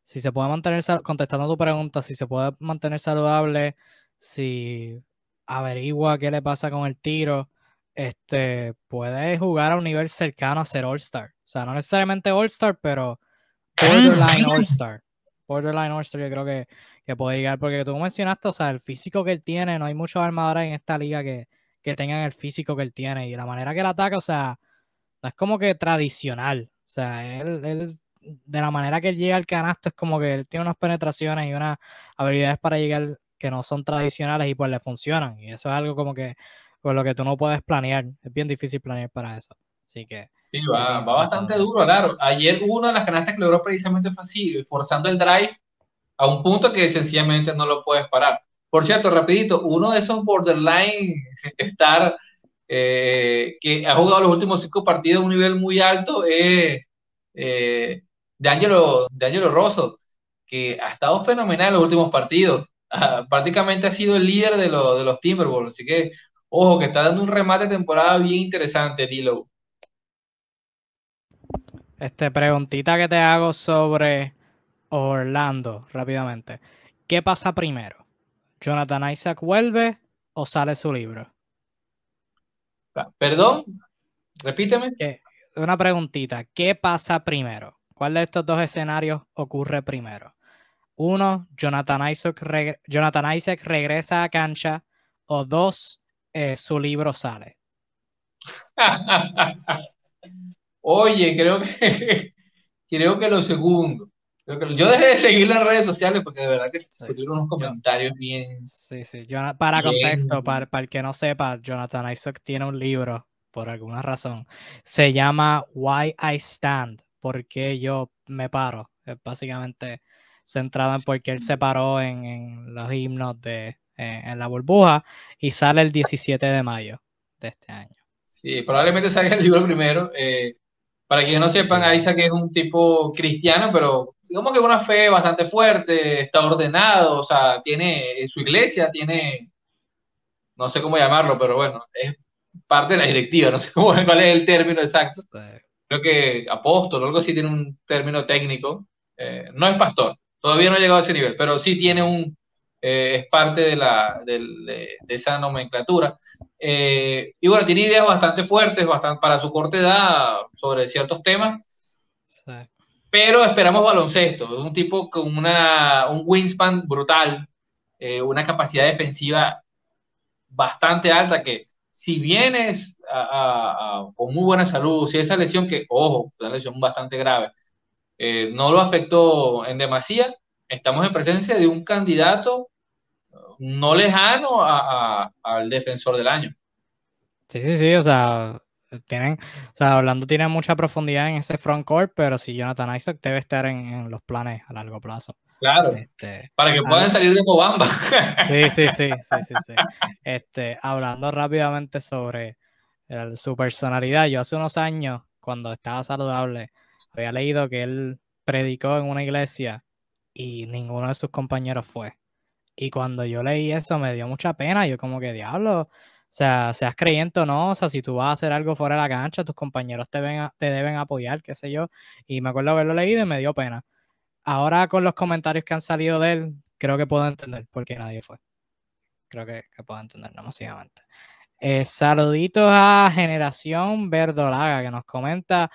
Speaker 1: si se puede mantener, contestando tu pregunta, si se puede mantener saludable, si averigua qué le pasa con el tiro, este, puede jugar a un nivel cercano a ser All-Star. O sea, no necesariamente All-Star, pero borderline All-Star. Borderline All-Star yo creo que, que puede llegar, porque tú mencionaste, o sea, el físico que él tiene, no hay muchos armadores en esta liga que, que tengan el físico que él tiene y la manera que él ataca, o sea, no es como que tradicional. O sea, él, él de la manera que él llega al canasto es como que él tiene unas penetraciones y unas habilidades para llegar que no son tradicionales y pues le funcionan. Y eso es algo como que con lo que tú no puedes planear. Es bien difícil planear para eso. Así que.
Speaker 2: Sí, va, va bastante duro, claro. Ayer una de las canastas que logró precisamente fue así, forzando el drive a un punto que sencillamente no lo puedes parar. Por cierto, rapidito, uno de esos borderline estar eh, que ha jugado los últimos cinco partidos a un nivel muy alto es eh, de Angelo, de Angelo Rosso, que ha estado fenomenal en los últimos partidos. Ah, prácticamente ha sido el líder de, de los Timberwolves. Así que, ojo, que está dando un remate de temporada bien interesante, Dilo.
Speaker 1: Este, preguntita que te hago sobre Orlando, rápidamente. ¿Qué pasa primero? ¿Jonathan Isaac vuelve o sale su libro?
Speaker 2: Perdón, repíteme.
Speaker 1: Una preguntita. ¿Qué pasa primero? ¿Cuál de estos dos escenarios ocurre primero? Uno, Jonathan Isaac, Jonathan Isaac regresa a cancha. O dos, eh, su libro sale.
Speaker 2: Oye, creo que creo que lo segundo. yo dejé de seguir las redes sociales porque de verdad que salieron unos comentarios bien.
Speaker 1: Sí, sí. para contexto, para, para el que no sepa, Jonathan Isaac tiene un libro por alguna razón. Se llama Why I Stand, porque yo me paro. Es básicamente centrado en por qué él se paró en, los himnos de en la burbuja y sale el 17 de mayo de este año.
Speaker 2: Sí, probablemente salga el libro primero. Eh, para quienes no sepan, Isaac es un tipo cristiano, pero digamos que una fe bastante fuerte, está ordenado, o sea, tiene su iglesia, tiene, no sé cómo llamarlo, pero bueno, es parte de la directiva, no sé cuál es el término exacto. Creo que apóstol algo así tiene un término técnico. Eh, no es pastor, todavía no ha llegado a ese nivel, pero sí tiene un, eh, es parte de, la, de, esa nomenclatura. Eh, y bueno, tiene ideas bastante fuertes bastante, para su corta edad sobre ciertos temas. Pero esperamos baloncesto. Es un tipo con una, un wingspan brutal, una capacidad defensiva bastante alta que si vienes con muy buena salud, si esa lesión que, ojo, una lesión bastante grave, eh, no lo afectó en demasía, estamos en presencia de un candidato no lejano al defensor del año.
Speaker 1: Sí, sí, sí, o sea, tienen, o sea, Orlando tiene mucha profundidad en ese front court, pero si Jonathan Isaac debe estar en los planes a largo plazo.
Speaker 2: Claro. Este, para que puedan salir de Mobamba.
Speaker 1: Sí, sí, sí, sí, sí, Este, hablando rápidamente sobre su personalidad, yo hace unos años, cuando estaba saludable, había leído que él predicó en una iglesia y ninguno de sus compañeros fue. Y cuando yo leí eso me dio mucha pena. Yo como que diablo, o sea, seas creyente o no, o sea, si tú vas a hacer algo fuera de la cancha, tus compañeros te, ven te deben apoyar, qué sé yo. Y me acuerdo haberlo leído y me dio pena ahora con los comentarios que han salido de él, creo que puedo entender por qué nadie fue. Creo que, puedo entender demasiadamente. Eh, saluditos a Generación Verdolaga que nos comenta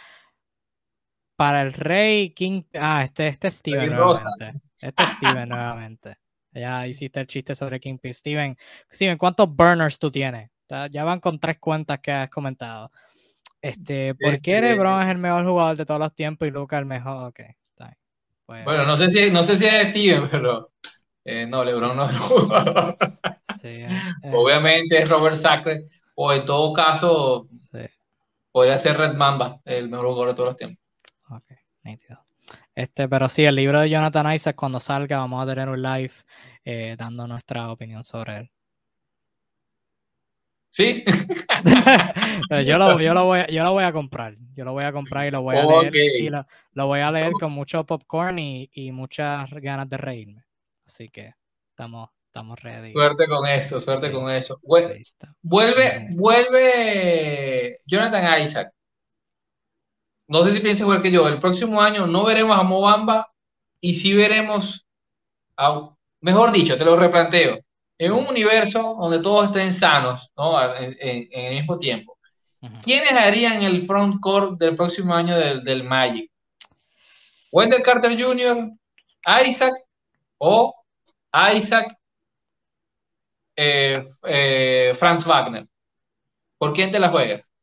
Speaker 1: para el Rey King. Ah, este, este es Steven nuevamente. Este es Steven nuevamente. Ya hiciste el chiste sobre Kingpin. Steven, Steven, ¿cuántos burners tú tienes? Ya van con tres cuentas que has comentado. Este, ¿por qué este, LeBron es el mejor jugador de todos los tiempos y Luca el mejor? Ok.
Speaker 2: Pues bueno, no sé si, no sé si es Steven, pero eh, no, LeBron no es el jugador. Eh, eh. Obviamente es Robert Sacre, o en todo caso, podría ser Red Mamba, el mejor jugador de todos los tiempos.
Speaker 1: Ok, nítido. Este, pero sí, el libro de Jonathan Isaac, cuando salga, vamos a tener un live dando nuestra opinión sobre él.
Speaker 2: Sí.
Speaker 1: yo, lo, yo, lo voy, yo lo voy a comprar. Yo lo voy a comprar y lo voy a leer. Y lo, voy a leer con mucho popcorn y, y, muchas ganas de reírme. Así que estamos, estamos ready.
Speaker 2: Suerte con eso, suerte con eso. vuelve, vuelve Jonathan Isaac. No sé si piensas igual que yo. El próximo año no veremos a Mobamba y sí veremos a, mejor dicho, te lo replanteo en un universo donde todos estén sanos, ¿no? En, el mismo tiempo, ¿quiénes harían el front court del próximo año del, Magic? Wendell Carter Jr., Isaac o Isaac eh, eh, Franz Wagner. ¿Por quién te la juegas?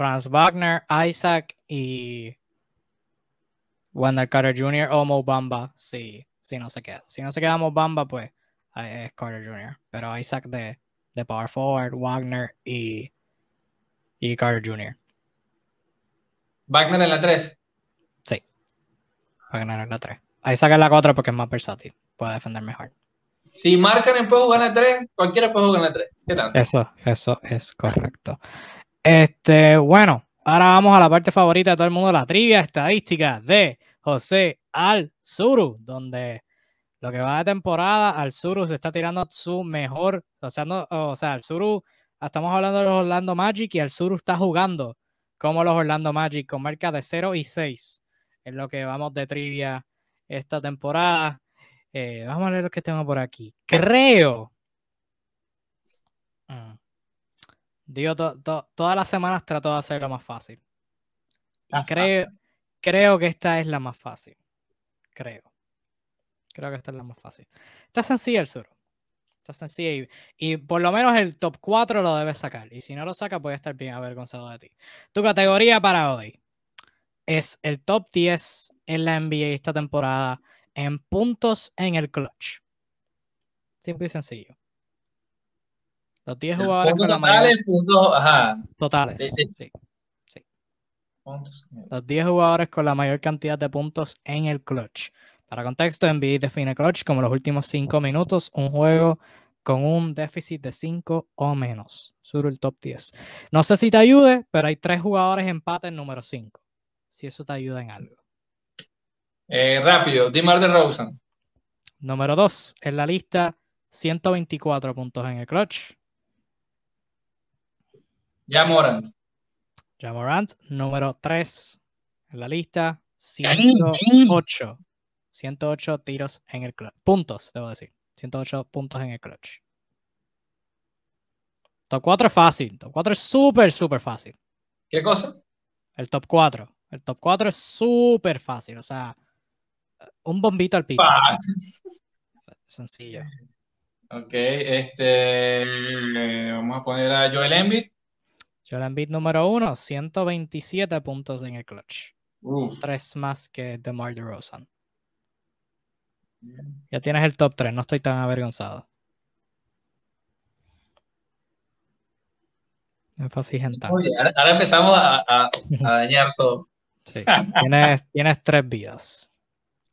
Speaker 1: Franz Wagner, Isaac y Wendell Carter Jr. o Mo Bamba. Sí, sí, no se queda. Si no se queda Mo Bamba, pues es Carter Jr. Pero Isaac de, de Power Forward, Wagner y, y Carter Jr.
Speaker 2: ¿Wagner en la 3?
Speaker 1: Sí. Wagner en la 3. Isaac en la 4 porque es más versátil. Puede defender mejor.
Speaker 2: Si marcan puede jugar en la 3, cualquiera puede jugar en la 3. ¿Qué tal?
Speaker 1: Eso, eso es correcto. Este, bueno, ahora vamos a la parte favorita de todo el mundo, la trivia estadística de José Al Suru, donde lo que va de temporada, al Suru se está tirando su mejor, o sea, no, o sea, al Suru, estamos hablando de los Orlando Magic y al Suru está jugando como los Orlando Magic con marca de 0 y 6 en lo que vamos de trivia esta temporada. Eh, vamos a ver lo que tengo por aquí. Creo. Mm. Digo, todas las semanas trato de hacerlo más fácil. Y creo, creo que esta es la más fácil. Creo. Creo que esta es la más fácil. Está sencilla el sur. Está sencilla y, por lo menos el top 4 lo debes sacar. Y si no lo sacas, puede estar bien avergonzado de ti. Tu categoría para hoy es el top 10 en la NBA esta temporada en puntos en el clutch. Simple y sencillo. Los 10 jugadores
Speaker 2: con totales, puntos, ajá.
Speaker 1: Totales, sí. sí. Los 10 jugadores con la mayor cantidad de puntos en el clutch. Para contexto, NBA define clutch como los últimos 5 minutos, un juego con un déficit de 5 o menos. Sur el top 10. No sé si te ayude, pero hay 3 jugadores empate en número 5. Si eso te ayuda en algo.
Speaker 2: Eh, rápido, Dimar de Rosen.
Speaker 1: Número 2 en la lista, 124 puntos en el clutch.
Speaker 2: Jamorant.
Speaker 1: Jamorant, número 3 en la lista, 108 108 tiros en el clutch. Puntos, debo decir. 108 puntos en el clutch. Top 4 es fácil. Top 4 es súper, súper fácil.
Speaker 2: ¿Qué cosa?
Speaker 1: El top 4. El top 4 es súper fácil. O sea, un bombito al piso. Fácil. Sencillo.
Speaker 2: Ok, este. Vamos a poner a Joel Embiid.
Speaker 1: Joel Embiid número 1, 127 puntos en el clutch. Tres más que DeMar DeRozan. Ya tienes el top 3, no estoy tan avergonzado. Énfasis en
Speaker 2: ahora, empezamos a, dañar todo.
Speaker 1: Sí. tienes, tres vidas.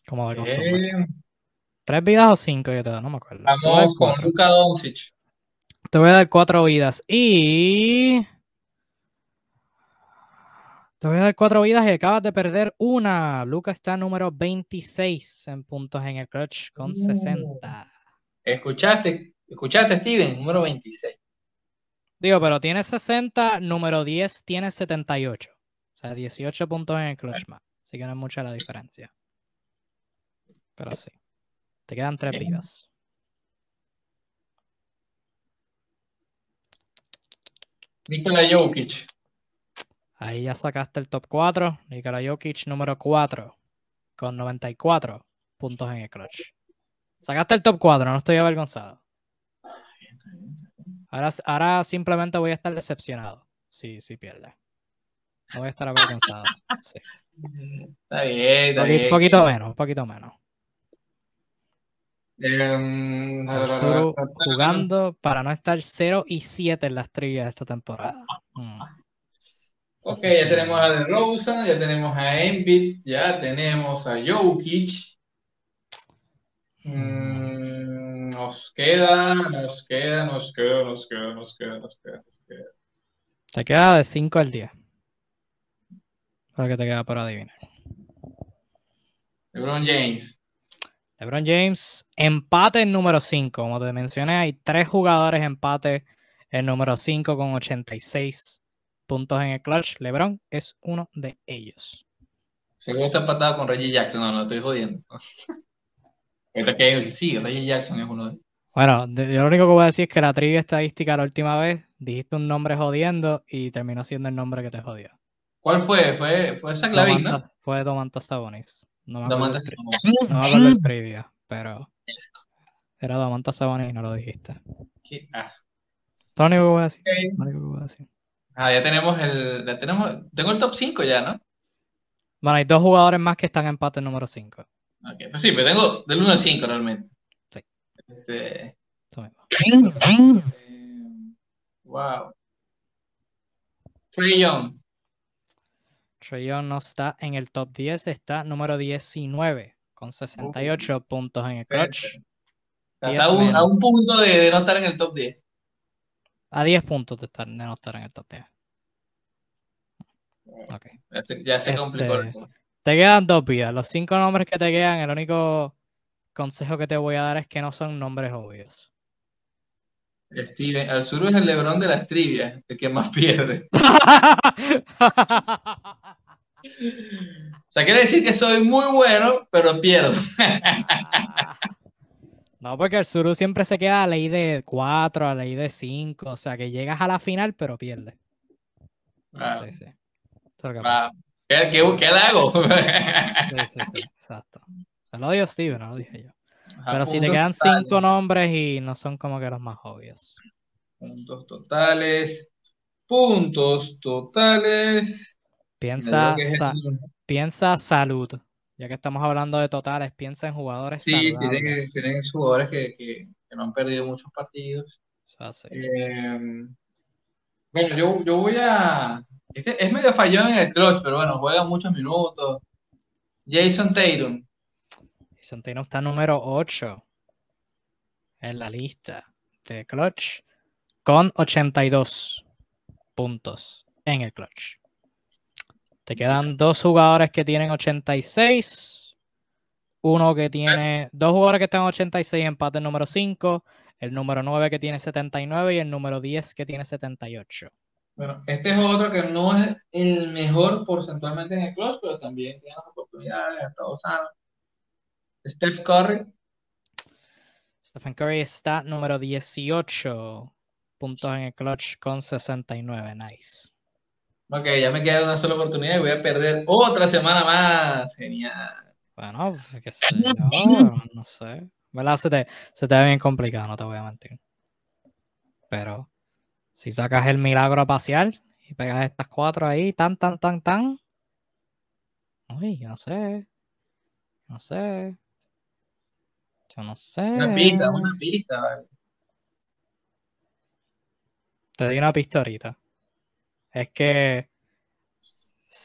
Speaker 1: Como de ¿Tres vidas o cinco? Yo te no me acuerdo.
Speaker 2: Vamos con Luka Doncic.
Speaker 1: Te voy a dar cuatro vidas. Y. Te voy a dar cuatro vidas y acabas de perder una. Luca está número 26 en puntos en el clutch con 60.
Speaker 2: Escuchaste, escuchaste, Steven, número 26.
Speaker 1: Digo, pero tiene 60, número 10 tiene 78. O sea, 18 puntos en el clutch más. Así que no es mucha la diferencia. Pero sí. Te quedan tres vidas.
Speaker 2: Nikola Jokic.
Speaker 1: Ahí ya sacaste el top 4. Nikola Jokic número 4 con 94 puntos en el clutch. Sacaste el top 4, no estoy avergonzado. Ahora, ahora simplemente voy a estar decepcionado si, si pierde. No voy a estar avergonzado. Sí.
Speaker 2: Está bien, está
Speaker 1: bien. Un poquito menos, un poquito menos.
Speaker 2: Eh,
Speaker 1: jugando para no estar 0 y 7 en las trivias de esta temporada. Mm.
Speaker 2: Ok, ya tenemos a DeRozan, ya tenemos a Embiid, ya tenemos a Jokic. Mm, nos queda, nos queda, nos queda, nos queda, nos queda, nos queda, nos queda.
Speaker 1: Te queda de 5 al 10. Para que te queda para adivinar.
Speaker 2: LeBron James.
Speaker 1: LeBron James, empate en número 5. Como te mencioné, hay tres jugadores empate en número 5 con 86 puntos en el clutch. LeBron es uno de ellos.
Speaker 2: Seguro está empatado con Reggie Jackson, no, no estoy jodiendo. que sí, Reggie Jackson es uno de ellos.
Speaker 1: Bueno, yo lo único que voy a decir es que la trivia estadística la última vez dijiste un nombre jodiendo y terminó siendo el nombre que te jodió.
Speaker 2: ¿Cuál fue? Fue, fue esa clavín, ¿no?
Speaker 1: Fue Domantas Sabonis. No me acuerdo, no me del trivia, pero era Domantas Sabonis y no lo dijiste.
Speaker 2: Qué asco.
Speaker 1: Lo único que voy a decir. Lo único que voy a decir.
Speaker 2: Ah, ya tenemos el. Ya tenemos, tengo el top 5 ya, ¿no?
Speaker 1: Bueno, hay dos jugadores más que están en empate número 5.
Speaker 2: Ok, pues sí, pero tengo del 1 al 5 realmente.
Speaker 1: Sí.
Speaker 2: Este...
Speaker 1: Eso mismo.
Speaker 2: Eh, wow. Trey Young.
Speaker 1: Trey Young no está en el top 10, está número 19 con 68 puntos en el clutch.
Speaker 2: Está a un, a un, punto de, de no estar en el top 10.
Speaker 1: A 10 puntos de, estar, de no estar en el top 10.
Speaker 2: Okay. Ya se, complicó.
Speaker 1: Este, te quedan dos vidas. Los cinco nombres que te quedan, el único consejo que te voy a dar es que no son nombres obvios.
Speaker 2: Steven, Alzuru es el Lebrón de las trivias, el que más pierde. O sea, quiere decir que soy muy bueno, pero pierdo.
Speaker 1: no, porque el Suru siempre se queda a ley de 4, a ley de 5. O sea, que llegas a la final, pero pierdes.
Speaker 2: Ah.
Speaker 1: Sí, sí. Eso es lo que
Speaker 2: Ah,
Speaker 1: pasa.
Speaker 2: ¿Qué, qué, qué le hago?
Speaker 1: Sí, sí, sí, exacto. Se lo dio Steven, no lo dije yo.
Speaker 2: Ajá,
Speaker 1: Pero si te quedan
Speaker 2: totales,
Speaker 1: cinco nombres y no son como que los más obvios.
Speaker 2: Puntos totales. Puntos totales.
Speaker 1: Piensa, sa- piensa salud. Ya que estamos hablando de totales, piensa en jugadores
Speaker 2: Sí, sí, tienen, tienen jugadores que, que, que no han perdido muchos partidos. Eh, bueno, yo, yo voy a. Este es medio fallón en el clutch, pero bueno, juega muchos minutos. Jason Tatum.
Speaker 1: Jason Tatum está número 8 en la lista de clutch con 82 puntos en el clutch. Te quedan dos jugadores que tienen 86. Uno que tiene. Dos jugadores que están en 86, empate el número 5. El número 9 que tiene 79 y el número 10 que tiene 78.
Speaker 2: Bueno, este es otro que no es el mejor porcentualmente en el clutch, pero también tiene las oportunidades, ha estado sano. Steph Curry.
Speaker 1: Stephen Curry está número 18 puntos en el clutch con 69. Nice.
Speaker 2: Ok, ya me queda una sola oportunidad y voy a perder otra semana más. Genial.
Speaker 1: Bueno, pues, qué sé yo, no sé. ¿Verdad? Se te, se te ve bien complicado, no te voy a mentir. Pero si sacas el milagro a pasear y pegas estas cuatro ahí, tan, tan, tan, tan. Uy, yo no sé. No sé. Yo no sé.
Speaker 2: Una pista, una pista. vale.
Speaker 1: Te di una pista ahorita. Es que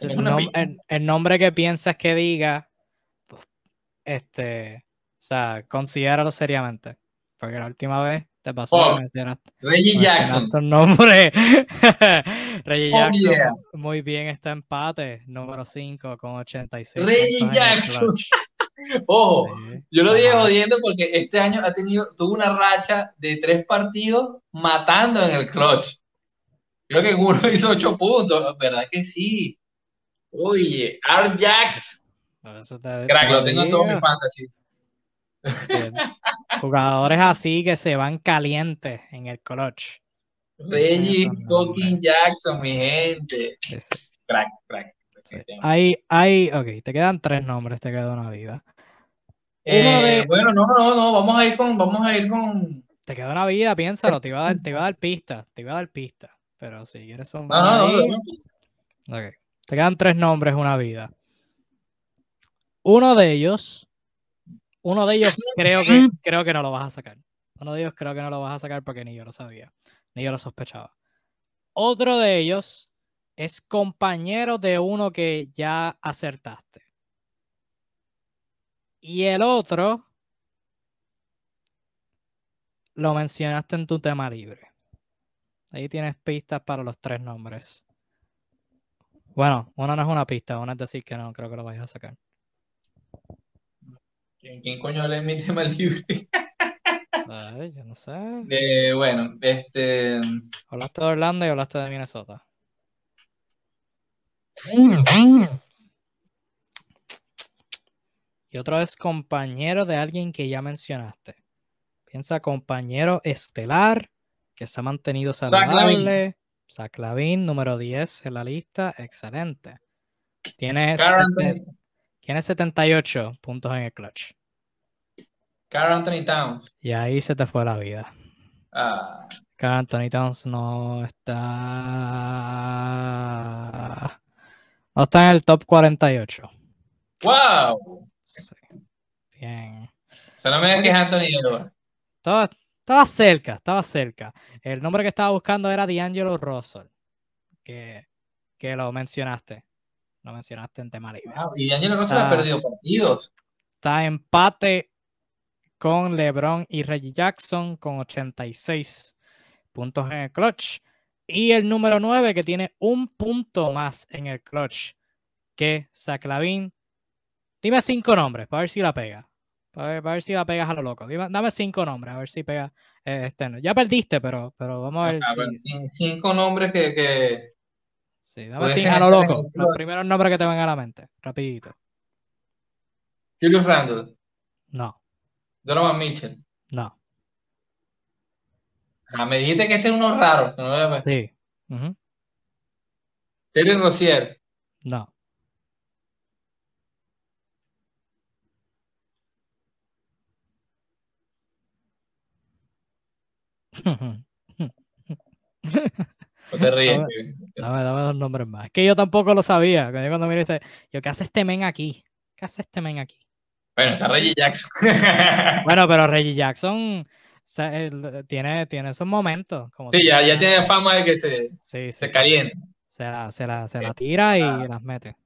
Speaker 1: el,
Speaker 2: una
Speaker 1: nom-
Speaker 2: pista.
Speaker 1: el- el nombre que piensas que diga, pues, este, o sea, considéralo seriamente. Porque la última vez te pasó que
Speaker 2: Fuck.
Speaker 1: mencionaste,
Speaker 2: Reggie Jackson.
Speaker 1: nombre. Reggie
Speaker 2: Oh,
Speaker 1: Jackson,
Speaker 2: yeah.
Speaker 1: muy bien, está empate, número 5 con 86.
Speaker 2: Reggie Jackson. Ojo,
Speaker 1: Sí,
Speaker 2: yo lo dije
Speaker 1: ajá.
Speaker 2: jodiendo porque este año ha tenido, tuvo una racha de tres partidos matando en el clutch. Creo que uno hizo ocho puntos, ¿verdad que sí? Oye, R. Jax,
Speaker 1: Por eso te-
Speaker 2: crack, lo tengo en todo mi fantasy.
Speaker 1: Bien. Jugadores así que se van calientes en el clutch.
Speaker 2: Reggie fucking. Jackson, mi gente.
Speaker 1: Sí, sí,
Speaker 2: Crack, crack.
Speaker 1: sí. Hay, hay, ok, te quedan tres nombres, te queda una vida.
Speaker 2: Eh,
Speaker 1: de-
Speaker 2: Bueno, no, no, no, vamos a ir con, vamos a ir con.
Speaker 1: Te queda una vida, piénsalo, te iba a dar, te iba a dar pista, te iba a dar pista. Pero si quieres
Speaker 2: No, no, no,
Speaker 1: ok. Te quedan tres nombres, una vida. Uno de ellos, uno de ellos creo que, creo que no lo vas a sacar. Uno de ellos creo que no lo vas a sacar porque ni yo lo sabía, ni yo lo sospechaba. Otro de ellos es compañero de uno que ya acertaste. Y el otro lo mencionaste en tu tema libre. Ahí tienes pistas para los tres nombres. Bueno, uno no es una pista, uno es decir que no creo que lo vayas a sacar.
Speaker 2: ¿Quién, quién coño lee mi tema libre?
Speaker 1: Ay, yo no sé.
Speaker 2: Eh, bueno, este.
Speaker 1: Hablaste de Orlando y hablaste de Minnesota. Y otro es compañero de alguien que ya mencionaste. Piensa compañero estelar que se ha mantenido saludable. Zach Lavin, número 10 en la lista. Excelente. Tiene, tiene 78 puntos en el clutch.
Speaker 2: Carl Anthony Towns.
Speaker 1: Y ahí se te fue la vida.
Speaker 2: Ah,
Speaker 1: Carl Anthony Towns no está. No está en el top 48.
Speaker 2: ¡Wow!
Speaker 1: Sí. Bien.
Speaker 2: Solo me digas que es Anthony Edwards.
Speaker 1: Estaba, estaba cerca, estaba cerca. El nombre que estaba buscando era D'Angelo Russell. Que, que lo mencionaste. Lo mencionaste en tema libre.
Speaker 2: Y Angelo Russell
Speaker 1: Ah.
Speaker 2: ha perdido partidos.
Speaker 1: Está empate con LeBron y Reggie Jackson con 86 puntos en el clutch. Y el número 9 que tiene un punto más en el clutch que Zach Lavin. Dime cinco nombres para ver si la pega. Para ver, si la pegas a lo loco. Dame cinco nombres, a ver si pega eh, este. Ya perdiste, pero, pero vamos a ver.
Speaker 2: si... Cinco nombres que. que...
Speaker 1: Sí, dame cinco a lo loco. Los primeros nombres que te vengan a la mente. Rapidito.
Speaker 2: Julius Randle.
Speaker 1: No.
Speaker 2: Donovan Mitchell.
Speaker 1: No.
Speaker 2: Ah, me dijiste que este es uno raro.
Speaker 1: no sí.
Speaker 2: Terry Rozier.
Speaker 1: No.
Speaker 2: No te ríes.
Speaker 1: Dame, dame, dos nombres más. Es que yo tampoco lo sabía. Cuando miré este, yo, ¿qué hace este men aquí? ¿Qué hace este men aquí?
Speaker 2: Bueno, está Reggie Jackson.
Speaker 1: bueno, pero Reggie Jackson tiene, tiene esos momentos.
Speaker 2: Como sí, ya, ya tiene fama de que se, se calienta.
Speaker 1: Se la, se la, se la tira y las mete.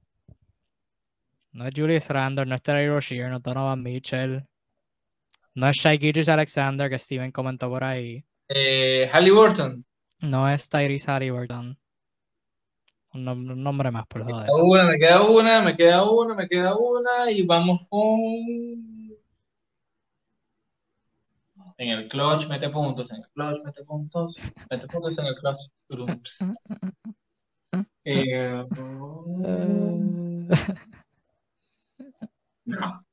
Speaker 1: No es Julius Randle, no es Terry Rozier, no es Donovan Mitchell. No es Shai Gilgis Alexander, que Steven comentó por ahí.
Speaker 2: Eh, Halliburton.
Speaker 1: No es Tyrese Halliburton. Un, un, nombre más, por
Speaker 2: joder. Una, me queda una, me queda una, me queda una y vamos con. En el clutch, mete puntos, en el clutch, mete puntos, mete puntos en el clutch. eh, no.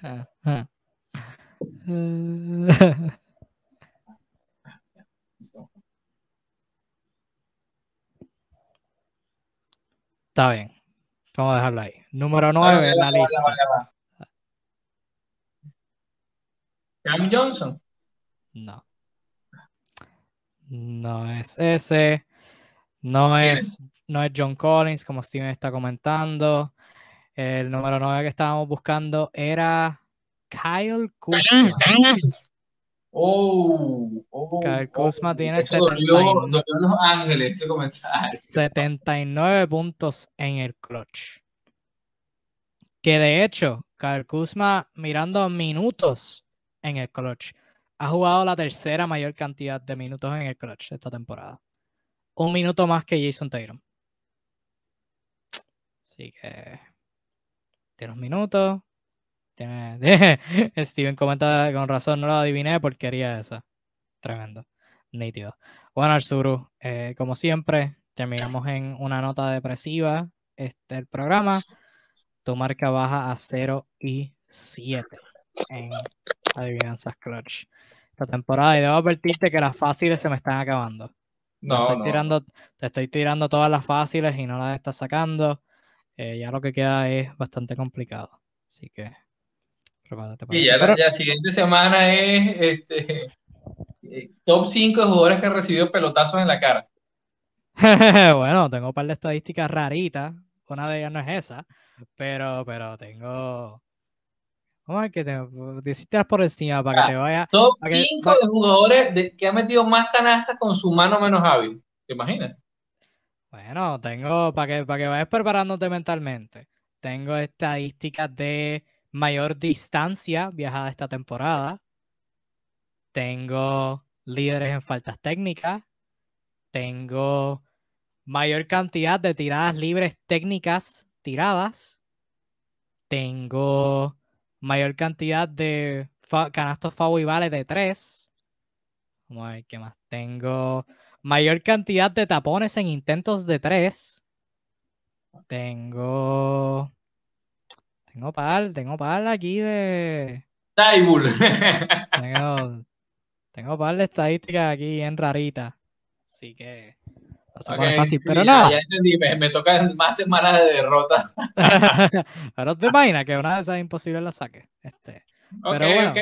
Speaker 1: Está bien. Vamos a dejarlo ahí. Número 9 en la lista.
Speaker 2: Cam Johnson.
Speaker 1: No. No es ese. No es, no es John Collins, como Steven está comentando. El número 9 que estábamos buscando era Kyle Kuzma.
Speaker 2: Oh,
Speaker 1: oh, Kyle Kuzma
Speaker 2: oh,
Speaker 1: tiene 79,
Speaker 2: Ángeles,
Speaker 1: 79 puntos en el clutch. Que de hecho, Kyle Kuzma mirando minutos en el clutch. Ha jugado la tercera mayor cantidad de minutos en el clutch esta temporada. Un minuto más que Jason Tatum. Así que tiene unos minutos. Tiene, Steven comenta con razón, no lo adiviné porque quería esa. Tremendo. Nítido. Bueno, Arzuru, eh, como siempre, terminamos en una nota depresiva este el programa. Tu marca baja a 0 y 7 en adivinanzas clutch esta temporada. Y debo advertirte que las fáciles se me están acabando. No, te, estoy tirando, te estoy tirando todas las fáciles y no las estás sacando. Eh, ya lo que queda es bastante complicado. Así que
Speaker 2: y ya la, siguiente semana es este, eh, top 5 de jugadores que han recibido pelotazos en la cara.
Speaker 1: bueno, tengo un par de estadísticas raritas. Una de ellas no es esa, pero, pero tengo. A ver que te deciste por encima para que te vaya.
Speaker 2: Top 5 de jugadores que han metido más canastas con su mano menos hábil. ¿Te imaginas?
Speaker 1: Bueno, tengo para que, para que vayas preparándote mentalmente. Tengo estadísticas de mayor distancia viajada esta temporada. Tengo líderes en faltas técnicas. Tengo mayor cantidad de tiradas libres técnicas tiradas. Tengo mayor cantidad de canastos y vale de tres. Vamos a ver qué más. Tengo mayor cantidad de tapones en intentos de tres. Tengo tengo par, tengo par aquí de.
Speaker 2: Taibul.
Speaker 1: tengo, tengo par de estadísticas aquí bien raritas. Así que. No se fácil, pero nada.
Speaker 2: Ya entendí, me, tocan más semanas de derrota.
Speaker 1: pero te imaginas que una de esas imposibles la saque. Este. pero bueno.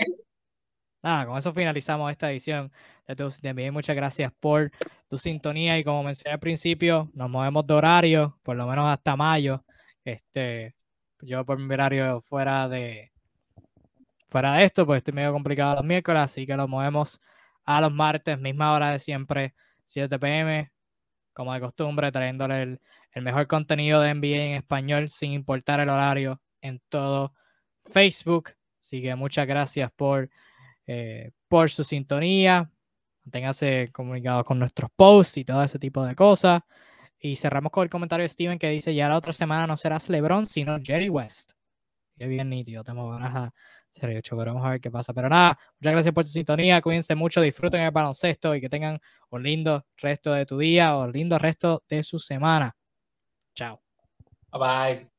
Speaker 1: Nada, con eso finalizamos esta edición de Tu También muchas gracias por tu sintonía y como mencioné al principio, nos movemos de horario, por lo menos hasta mayo. Este, yo por mi horario fuera de fuera de esto, pues estoy medio complicado los miércoles, así que lo movemos a los martes, misma hora de siempre, 7 pm, como de costumbre, trayéndole el, mejor contenido de NBA en español sin importar el horario en todo Facebook. Así que muchas gracias por, eh, por su sintonía. Manténgase comunicados con nuestros posts y todo ese tipo de cosas. Y cerramos con el comentario de Steven que dice, ya la otra semana no serás LeBron, sino Jerry West. Qué bien nítido, te moverás a Serie 8, pero vamos a ver qué pasa. Pero nada, muchas gracias por tu sintonía. Cuídense mucho, disfruten el baloncesto y que tengan un lindo resto de tu día o un lindo resto de su semana. Chao.
Speaker 2: Bye bye.